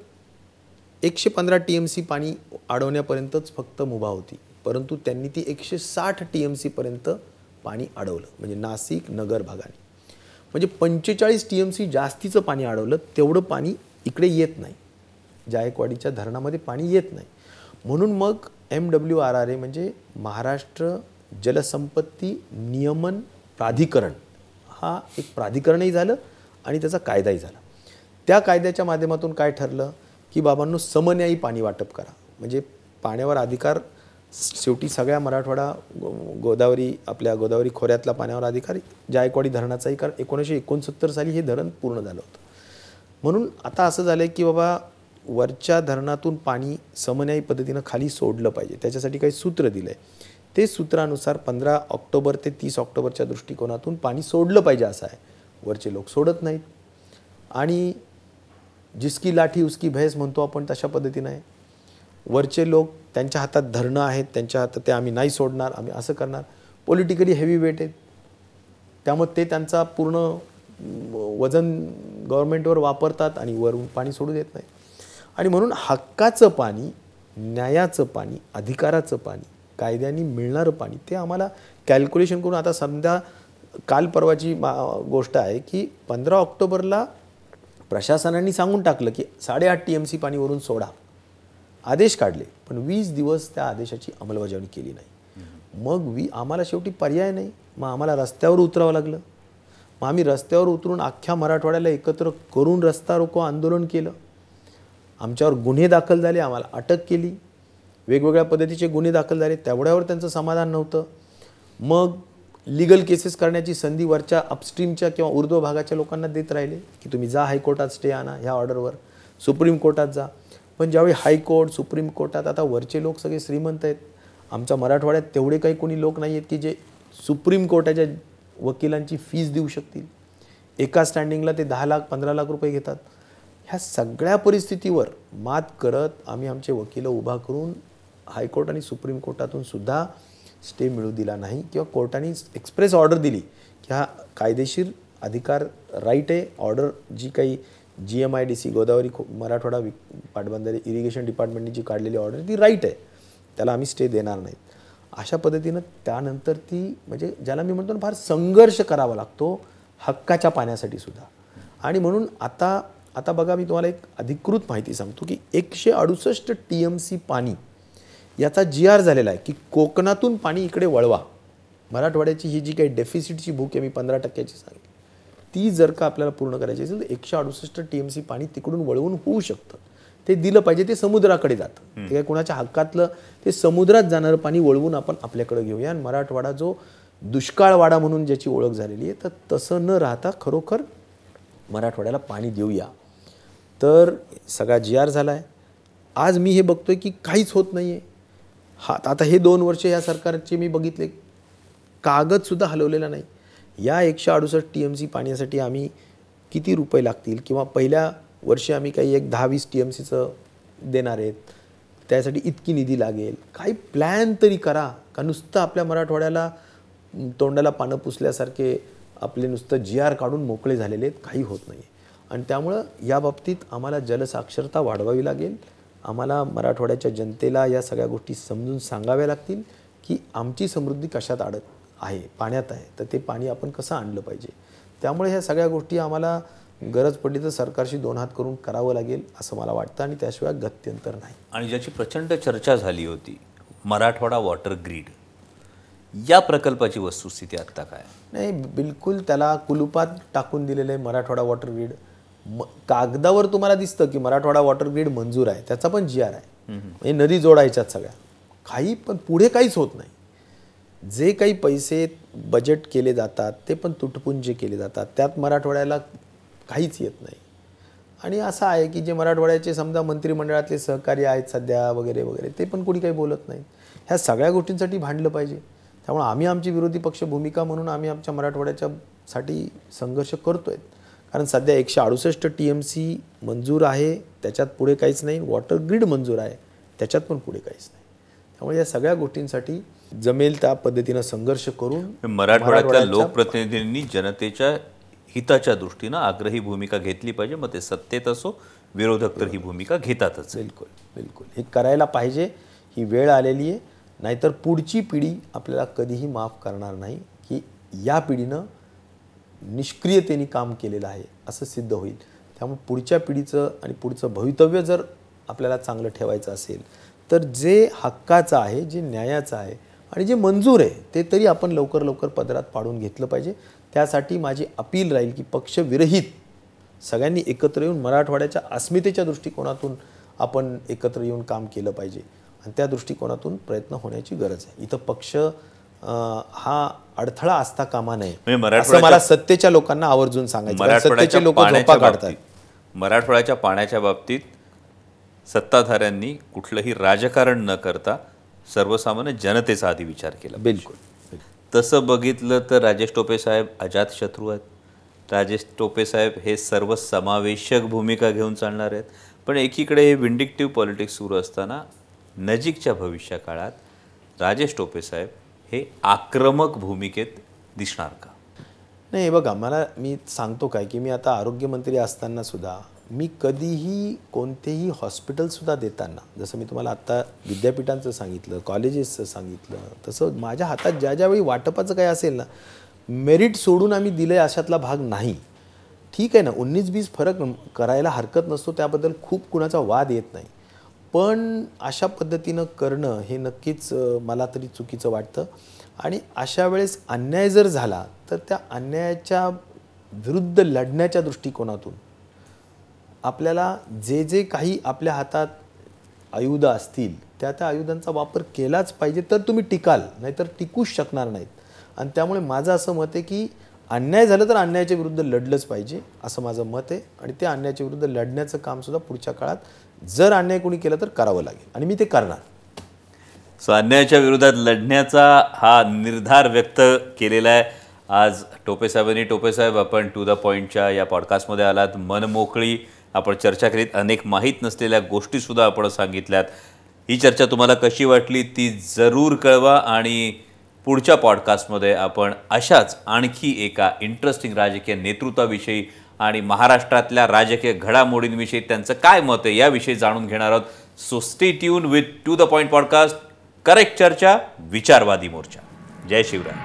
एकशे पंधरा टी एम सी पाणी अडवण्यापर्यंतच फक्त मुभा होती. परंतु त्यांनी ती एकशे साठ टी एम सीपर्यंत पाणी अडवलं. म्हणजे नाशिक नगर भागाने. म्हणजे पंचेचाळीस टी एम सी जास्तीचं पाणी अडवलं तेवढं पाणी इकडे येत नाही. जायकवाडीच्या धरणामध्ये पाणी येत नाही. म्हणून मग M W R R A म्हणजे महाराष्ट्र जलसंपत्ती नियमन प्राधिकरण. हा एक प्राधिकरणही झालं आणि त्याचा कायदाही झाला. त्या कायद्याच्या माध्यमातून काय ठरलं? की बाबांनो समन्यायी पाणी वाटप करा. म्हणजे पाण्यावर अधिकार शेवटी सगळ्या मराठवाडा गो- गोदावरी आपल्या गोदावरी खोऱ्यातला पाण्यावर अधिकार जायकवाडी धरणाचाही कारण एकोणीसशे एकोणसत्तर साली हे धरण पूर्ण झालं होतं. म्हणून आता असं झालं की बाबा वरच्या धरणातून पाणी समन्यायी पद्धतीनं खाली सोडलं पाहिजे. त्याच्यासाठी काही सूत्र दिलं आहे ते सूत्रानुसार पंधरा ऑक्टोबर ते तीस ऑक्टोबरच्या दृष्टिकोनातून पाणी सोडलं पाहिजे असं आहे. वरचे लोक सोडत नाहीत. आणि जिसकी लाठी उसकी भैस म्हणतो आपण तशा पद्धतीनं आहे. वरचे लोक त्यांच्या हातात धरणं आहेत. त्यांच्या हातात ते आम्ही नाही सोडणार आम्ही असं करणार. पॉलिटिकली हेवी वेट आहेत. त्यामुळे ते त्यांचा पूर्ण वजन गव्हर्नमेंटवर वापरतात आणि वरून पाणी सोडू देत नाही आणि म्हणून हक्काचं पाणी न्यायाचं पाणी अधिकाराचं पाणी कायद्याने मिळणारं पाणी ते आम्हाला कॅल्क्युलेशन करून आता समजा काल परवाची मा गोष्ट आहे की पंधरा ऑक्टोबरला प्रशासनाने सांगून टाकलं की साडेआठ टी एम सी पाणीवरून सोडा. आदेश काढले पण वीस दिवस त्या आदेशाची अंमलबजावणी केली नाही. मग वी आम्हाला शेवटी पर्याय नाही. मग आम्हाला रस्त्यावर उतरावं लागलं. मग आम्ही रस्त्यावर उतरून अख्ख्या मराठवाड्याला एकत्र करून रस्ता रोको आंदोलन केलं. आमच्यावर गुन्हे दाखल झाले आम्हाला अटक केली. वेगवेगळ्या पद्धतीचे गुन्हे दाखल झाले तेवढ्यावर त्यांचं समाधान नव्हतं. मग लिगल केसेस करण्याची संधी वरच्या अपस्ट्रीमच्या किंवा ऊर्ध्व भागाच्या लोकांना देत राहिले की तुम्ही जा हायकोर्टात स्टे आणा ह्या ऑर्डरवर सुप्रीम कोर्टात जा. पण ज्यावेळी हायकोर्ट सुप्रीम कोर्टात आता वरचे लोक सगळे श्रीमंत आहेत. आमच्या मराठवाड्यात तेवढे काही कोणी लोक नाही आहेत की जे सुप्रीम कोर्टाच्या वकिलांची फीज देऊ शकतील. एका स्टँडिंगला ते दहा लाख पंधरा लाख रुपये घेतात. ह्या सगळ्या परिस्थितीवर मात करत आम्ही आमचे वकील उभा करून हायकोर्ट आणि सुप्रीम कोर्टातून सुद्धा स्टे मिळू दिला नाही किंवा कोर्टाने एक्सप्रेस ऑर्डर दिली की हा कायदेशीर अधिकार राईट आहे. ऑर्डर जी काही G M I D C Godavari खो मराठवाडा वि पाटबंधारे इरिगेशन डिपार्टमेंटने जी काढलेली ऑर्डर ती राईट आहे. त्याला आम्ही स्टे देणार नाहीत अशा पद्धतीनं त्यानंतर ती म्हणजे ज्याला मी म्हणतो ना फार संघर्ष करावा लागतो हक्काच्या पाण्यासाठी सुद्धा. आणि म्हणून आता आता बघा मी तुम्हाला एक अधिकृत माहिती सांगतो की एकशे अडुसष्ट टी एम सी पाणी याचा जी आर झालेला आहे की कोकणातून पाणी इकडे वळवा. मराठवाड्याची ही जी काही डेफिसिटची बुक आहे मी पंधरा टक्क्याची सांगितली ती जर का आपल्याला पूर्ण करायची असेल तर एकशे अडुसष्ट टी एम सी पाणी तिकडून वळवून होऊ शकतं. ते दिलं पाहिजे ते समुद्राकडे जातं. ते काय कुणाच्या हक्कातलं ते समुद्रात जाणारं पाणी वळवून आपण आपल्याकडे घेऊया. आणि मराठवाडा जो दुष्काळवाडा म्हणून ज्याची ओळख झालेली आहे तर तसं न राहता खरोखर मराठवाड्याला पाणी देऊया. तर सगळा जी आर झाला आहे आज मी हे बघतो आहे की काहीच होत नाही आहे हा आता हे दोन वर्ष या सरकारचे मी बघितले. कागदसुद्धा हलवलेला नाही. या एकशे अडुसष्ट टी एम सी पाण्यासाठी आम्ही किती रुपये लागतील किंवा पहिल्या वर्षी आम्ही काही एक दहा वीस टी एम सीचं देणार आहेत त्यासाठी इतकी निधी लागेल. काही प्लॅन तरी करा. का नुसतं आपल्या मराठवाड्याला तोंडाला पानं पुसल्यासारखे आपले नुसतं जी आर काढून मोकळे झालेले आहेत काही होत नाही आणि त्यामुळं या बाबतीत आम्हाला जलसाक्षरता वाढवावी लागेल. आम्हाला मराठवाड्याच्या जनतेला या सगळ्या गोष्टी समजून सांगाव्या लागतील की आमची समृद्धी कशात अडत आहे पाण्यात आहे. तर ते पाणी आपण कसं आणलं पाहिजे? त्यामुळे ह्या सगळ्या गोष्टी आम्हाला गरज पडली तर सरकारशी दोन हात करून करावं लागेल असं मला वाटतं आणि त्याशिवाय गत्यंतर नाही. आणि ज्याची प्रचंड चर्चा झाली होती मराठवाडा वॉटर ग्रीड या प्रकल्पाची वस्तुस्थिती आत्ता काय? नाही बिलकुल त्याला कुलुपात टाकून दिलेलं आहे मराठवाडा वॉटर ग्रीड. म कागदावर तुम्हाला दिसतं की मराठवाडा वॉटर ग्रीड मंजूर आहे. त्याचा पण जी आर आहे. म्हणजे नदी जोडायच्यात सगळ्या. काही पण पुढे काहीच होत नाही. जे काही पैसे बजेट केले जातात ते पण तुटपुंजे केले जातात. त्यात मराठवाड्याला काहीच येत नाही. आणि असं आहे की जे मराठवाड्याचे समजा मंत्रिमंडळातले सहकारी आहेत सध्या वगैरे वगैरे ते पण कोणी काही बोलत नाही ह्या सगळ्या गोष्टींसाठी भांडलं पाहिजे. त्यामुळे आम्ही आमची विरोधी पक्ष भूमिका म्हणून आम्ही आमच्या मराठवाड्याच्या साठी संघर्ष आहेत कारण सध्या एकशे अडुसष्ट टी एम सी मंजूर आहे त्याच्यात पुढे काहीच नाही वॉटर ग्रीड मंजूर आहे त्याच्यात पण पुढे काहीच नाही. त्यामुळे या सगळ्या गोष्टींसाठी जमेल त्या पद्धतीनं संघर्ष करून मराठवाड्यातल्या लोकप्रतिनिधींनी जनतेच्या हिताच्या दृष्टीनं आग्रही भूमिका घेतली पाहिजे मग ते सत्तेत असो विरोधक तर ही भूमिका घेतातच. बिलकुल बिलकुल. हे करायला पाहिजे ही वेळ आलेली आहे. नाहीतर पुढची पिढी आपल्याला कधीही माफ करणार नाही की या पिढीनं निष्क्रियतेने काम केलेलं आहे असं सिद्ध होईल. त्यामुळे पुढच्या पिढीचं आणि पुढचं भवितव्य जर आपल्याला चांगलं ठेवायचं असेल तर जे हक्काचं आहे जे न्यायाचं आहे आणि जे मंजूर आहे ते तरी आपण लवकर लवकर पदरात पाडून घेतलं पाहिजे. त्यासाठी माझी अपील राहील की पक्षविरहित सगळ्यांनी एकत्र येऊन मराठवाड्याच्या अस्मितेच्या दृष्टिकोनातून आपण एकत्र येऊन काम केलं पाहिजे. आणि त्या दृष्टिकोनातून प्रयत्न होण्याची गरज आहे. इथं पक्ष हा अडथळा असता कामा नये. म्हणजे असं मला सत्तेच्या लोकांना आवर्जून सांगायचं सत्तेचे लोक झोपा पाण्याच्या काढतात. बाबतीत मराठवाड्याच्या पाण्याच्या बाबतीत सत्ताधाऱ्यांनी कुठलंही राजकारण न करता सर्वसामान्य जनतेचा आधी विचार केला बिलकुल. तसं बघितलं तर राजेश टोपे साहेब अजात शत्रू आहेत. राजेश टोपे साहेब हे सर्व समावेशक भूमिका घेऊन चालणार आहेत. पण एकीकडे हे विंडिक्टिव्ह पॉलिटिक्स सुरू असताना नजीकच्या भविष्य काळात राजेश टोपे साहेब हे आक्रमक भूमिकेत दिसणार का? नाही हे बघा मला मी सांगतो काय की मी आता आरोग्यमंत्री असताना सुद्धा मी कधीही कोणतेही हॉस्पिटलसुद्धा देताना जसं मी तुम्हाला आत्ता विद्यापीठांचं सांगितलं कॉलेजेसचं सांगितलं तसं माझ्या हातात ज्या ज्यावेळी वाटपाचं काय असेल ना मेरिट सोडून आम्ही दिलं आहे अशातला भाग नाही. ठीक आहे ना उन्नीस बीस फरक करायला हरकत नसतो त्याबद्दल खूप कुणाचा वाद येत नाही. पण अशा पद्धतीनं करणं हे नक्कीच मला तरी चुकीचं वाटतं. आणि अशा वेळेस अन्याय जर झाला तर त्या अन्यायाच्या विरुद्ध लढण्याच्या दृष्टिकोनातून आपल्याला जे जे काही आपल्या हातात आयुधं असतील त्या त्या आयुधांचा वापर केलाच पाहिजे तर तुम्ही टिकाल नाहीतर टिकूच शकणार नाहीत. आणि त्यामुळे माझं असं मत आहे की अन्याय झालं तर अन्यायाच्या विरुद्ध लढलंच पाहिजे असं माझं मत आहे. आणि ते अन्यायाच्या विरुद्ध लढण्याचं कामसुद्धा पुढच्या काळात जर अन्याय कोणी केलं तर करावं लागेल. आणि मी ते करणार. सो अन्यायाच्या विरोधात लढण्याचा हा निर्धार व्यक्त केलेला आहे. आज टोपे साहेबांनी टोपे साहेब आपण टू द पॉईंटच्या या पॉडकास्टमध्ये आलात. मनमोकळी आपण चर्चा करीत. अनेक माहीत नसलेल्या गोष्टीसुद्धा आपण सांगितल्यात. ही चर्चा तुम्हाला कशी वाटली ती जरूर कळवा आणि पुढच्या पॉडकास्टमध्ये आपण अशाच आणखी एका इंटरेस्टिंग राजकीय नेतृत्वाविषयी आणि महाराष्ट्रातल्या राजकीय घडामोडींविषयी त्यांचं काय मत आहे याविषयी जाणून घेणार आहोत. So stay tune with to the point podcast correct चर्चा विचारवादी मोर्चा. जय शिवराय.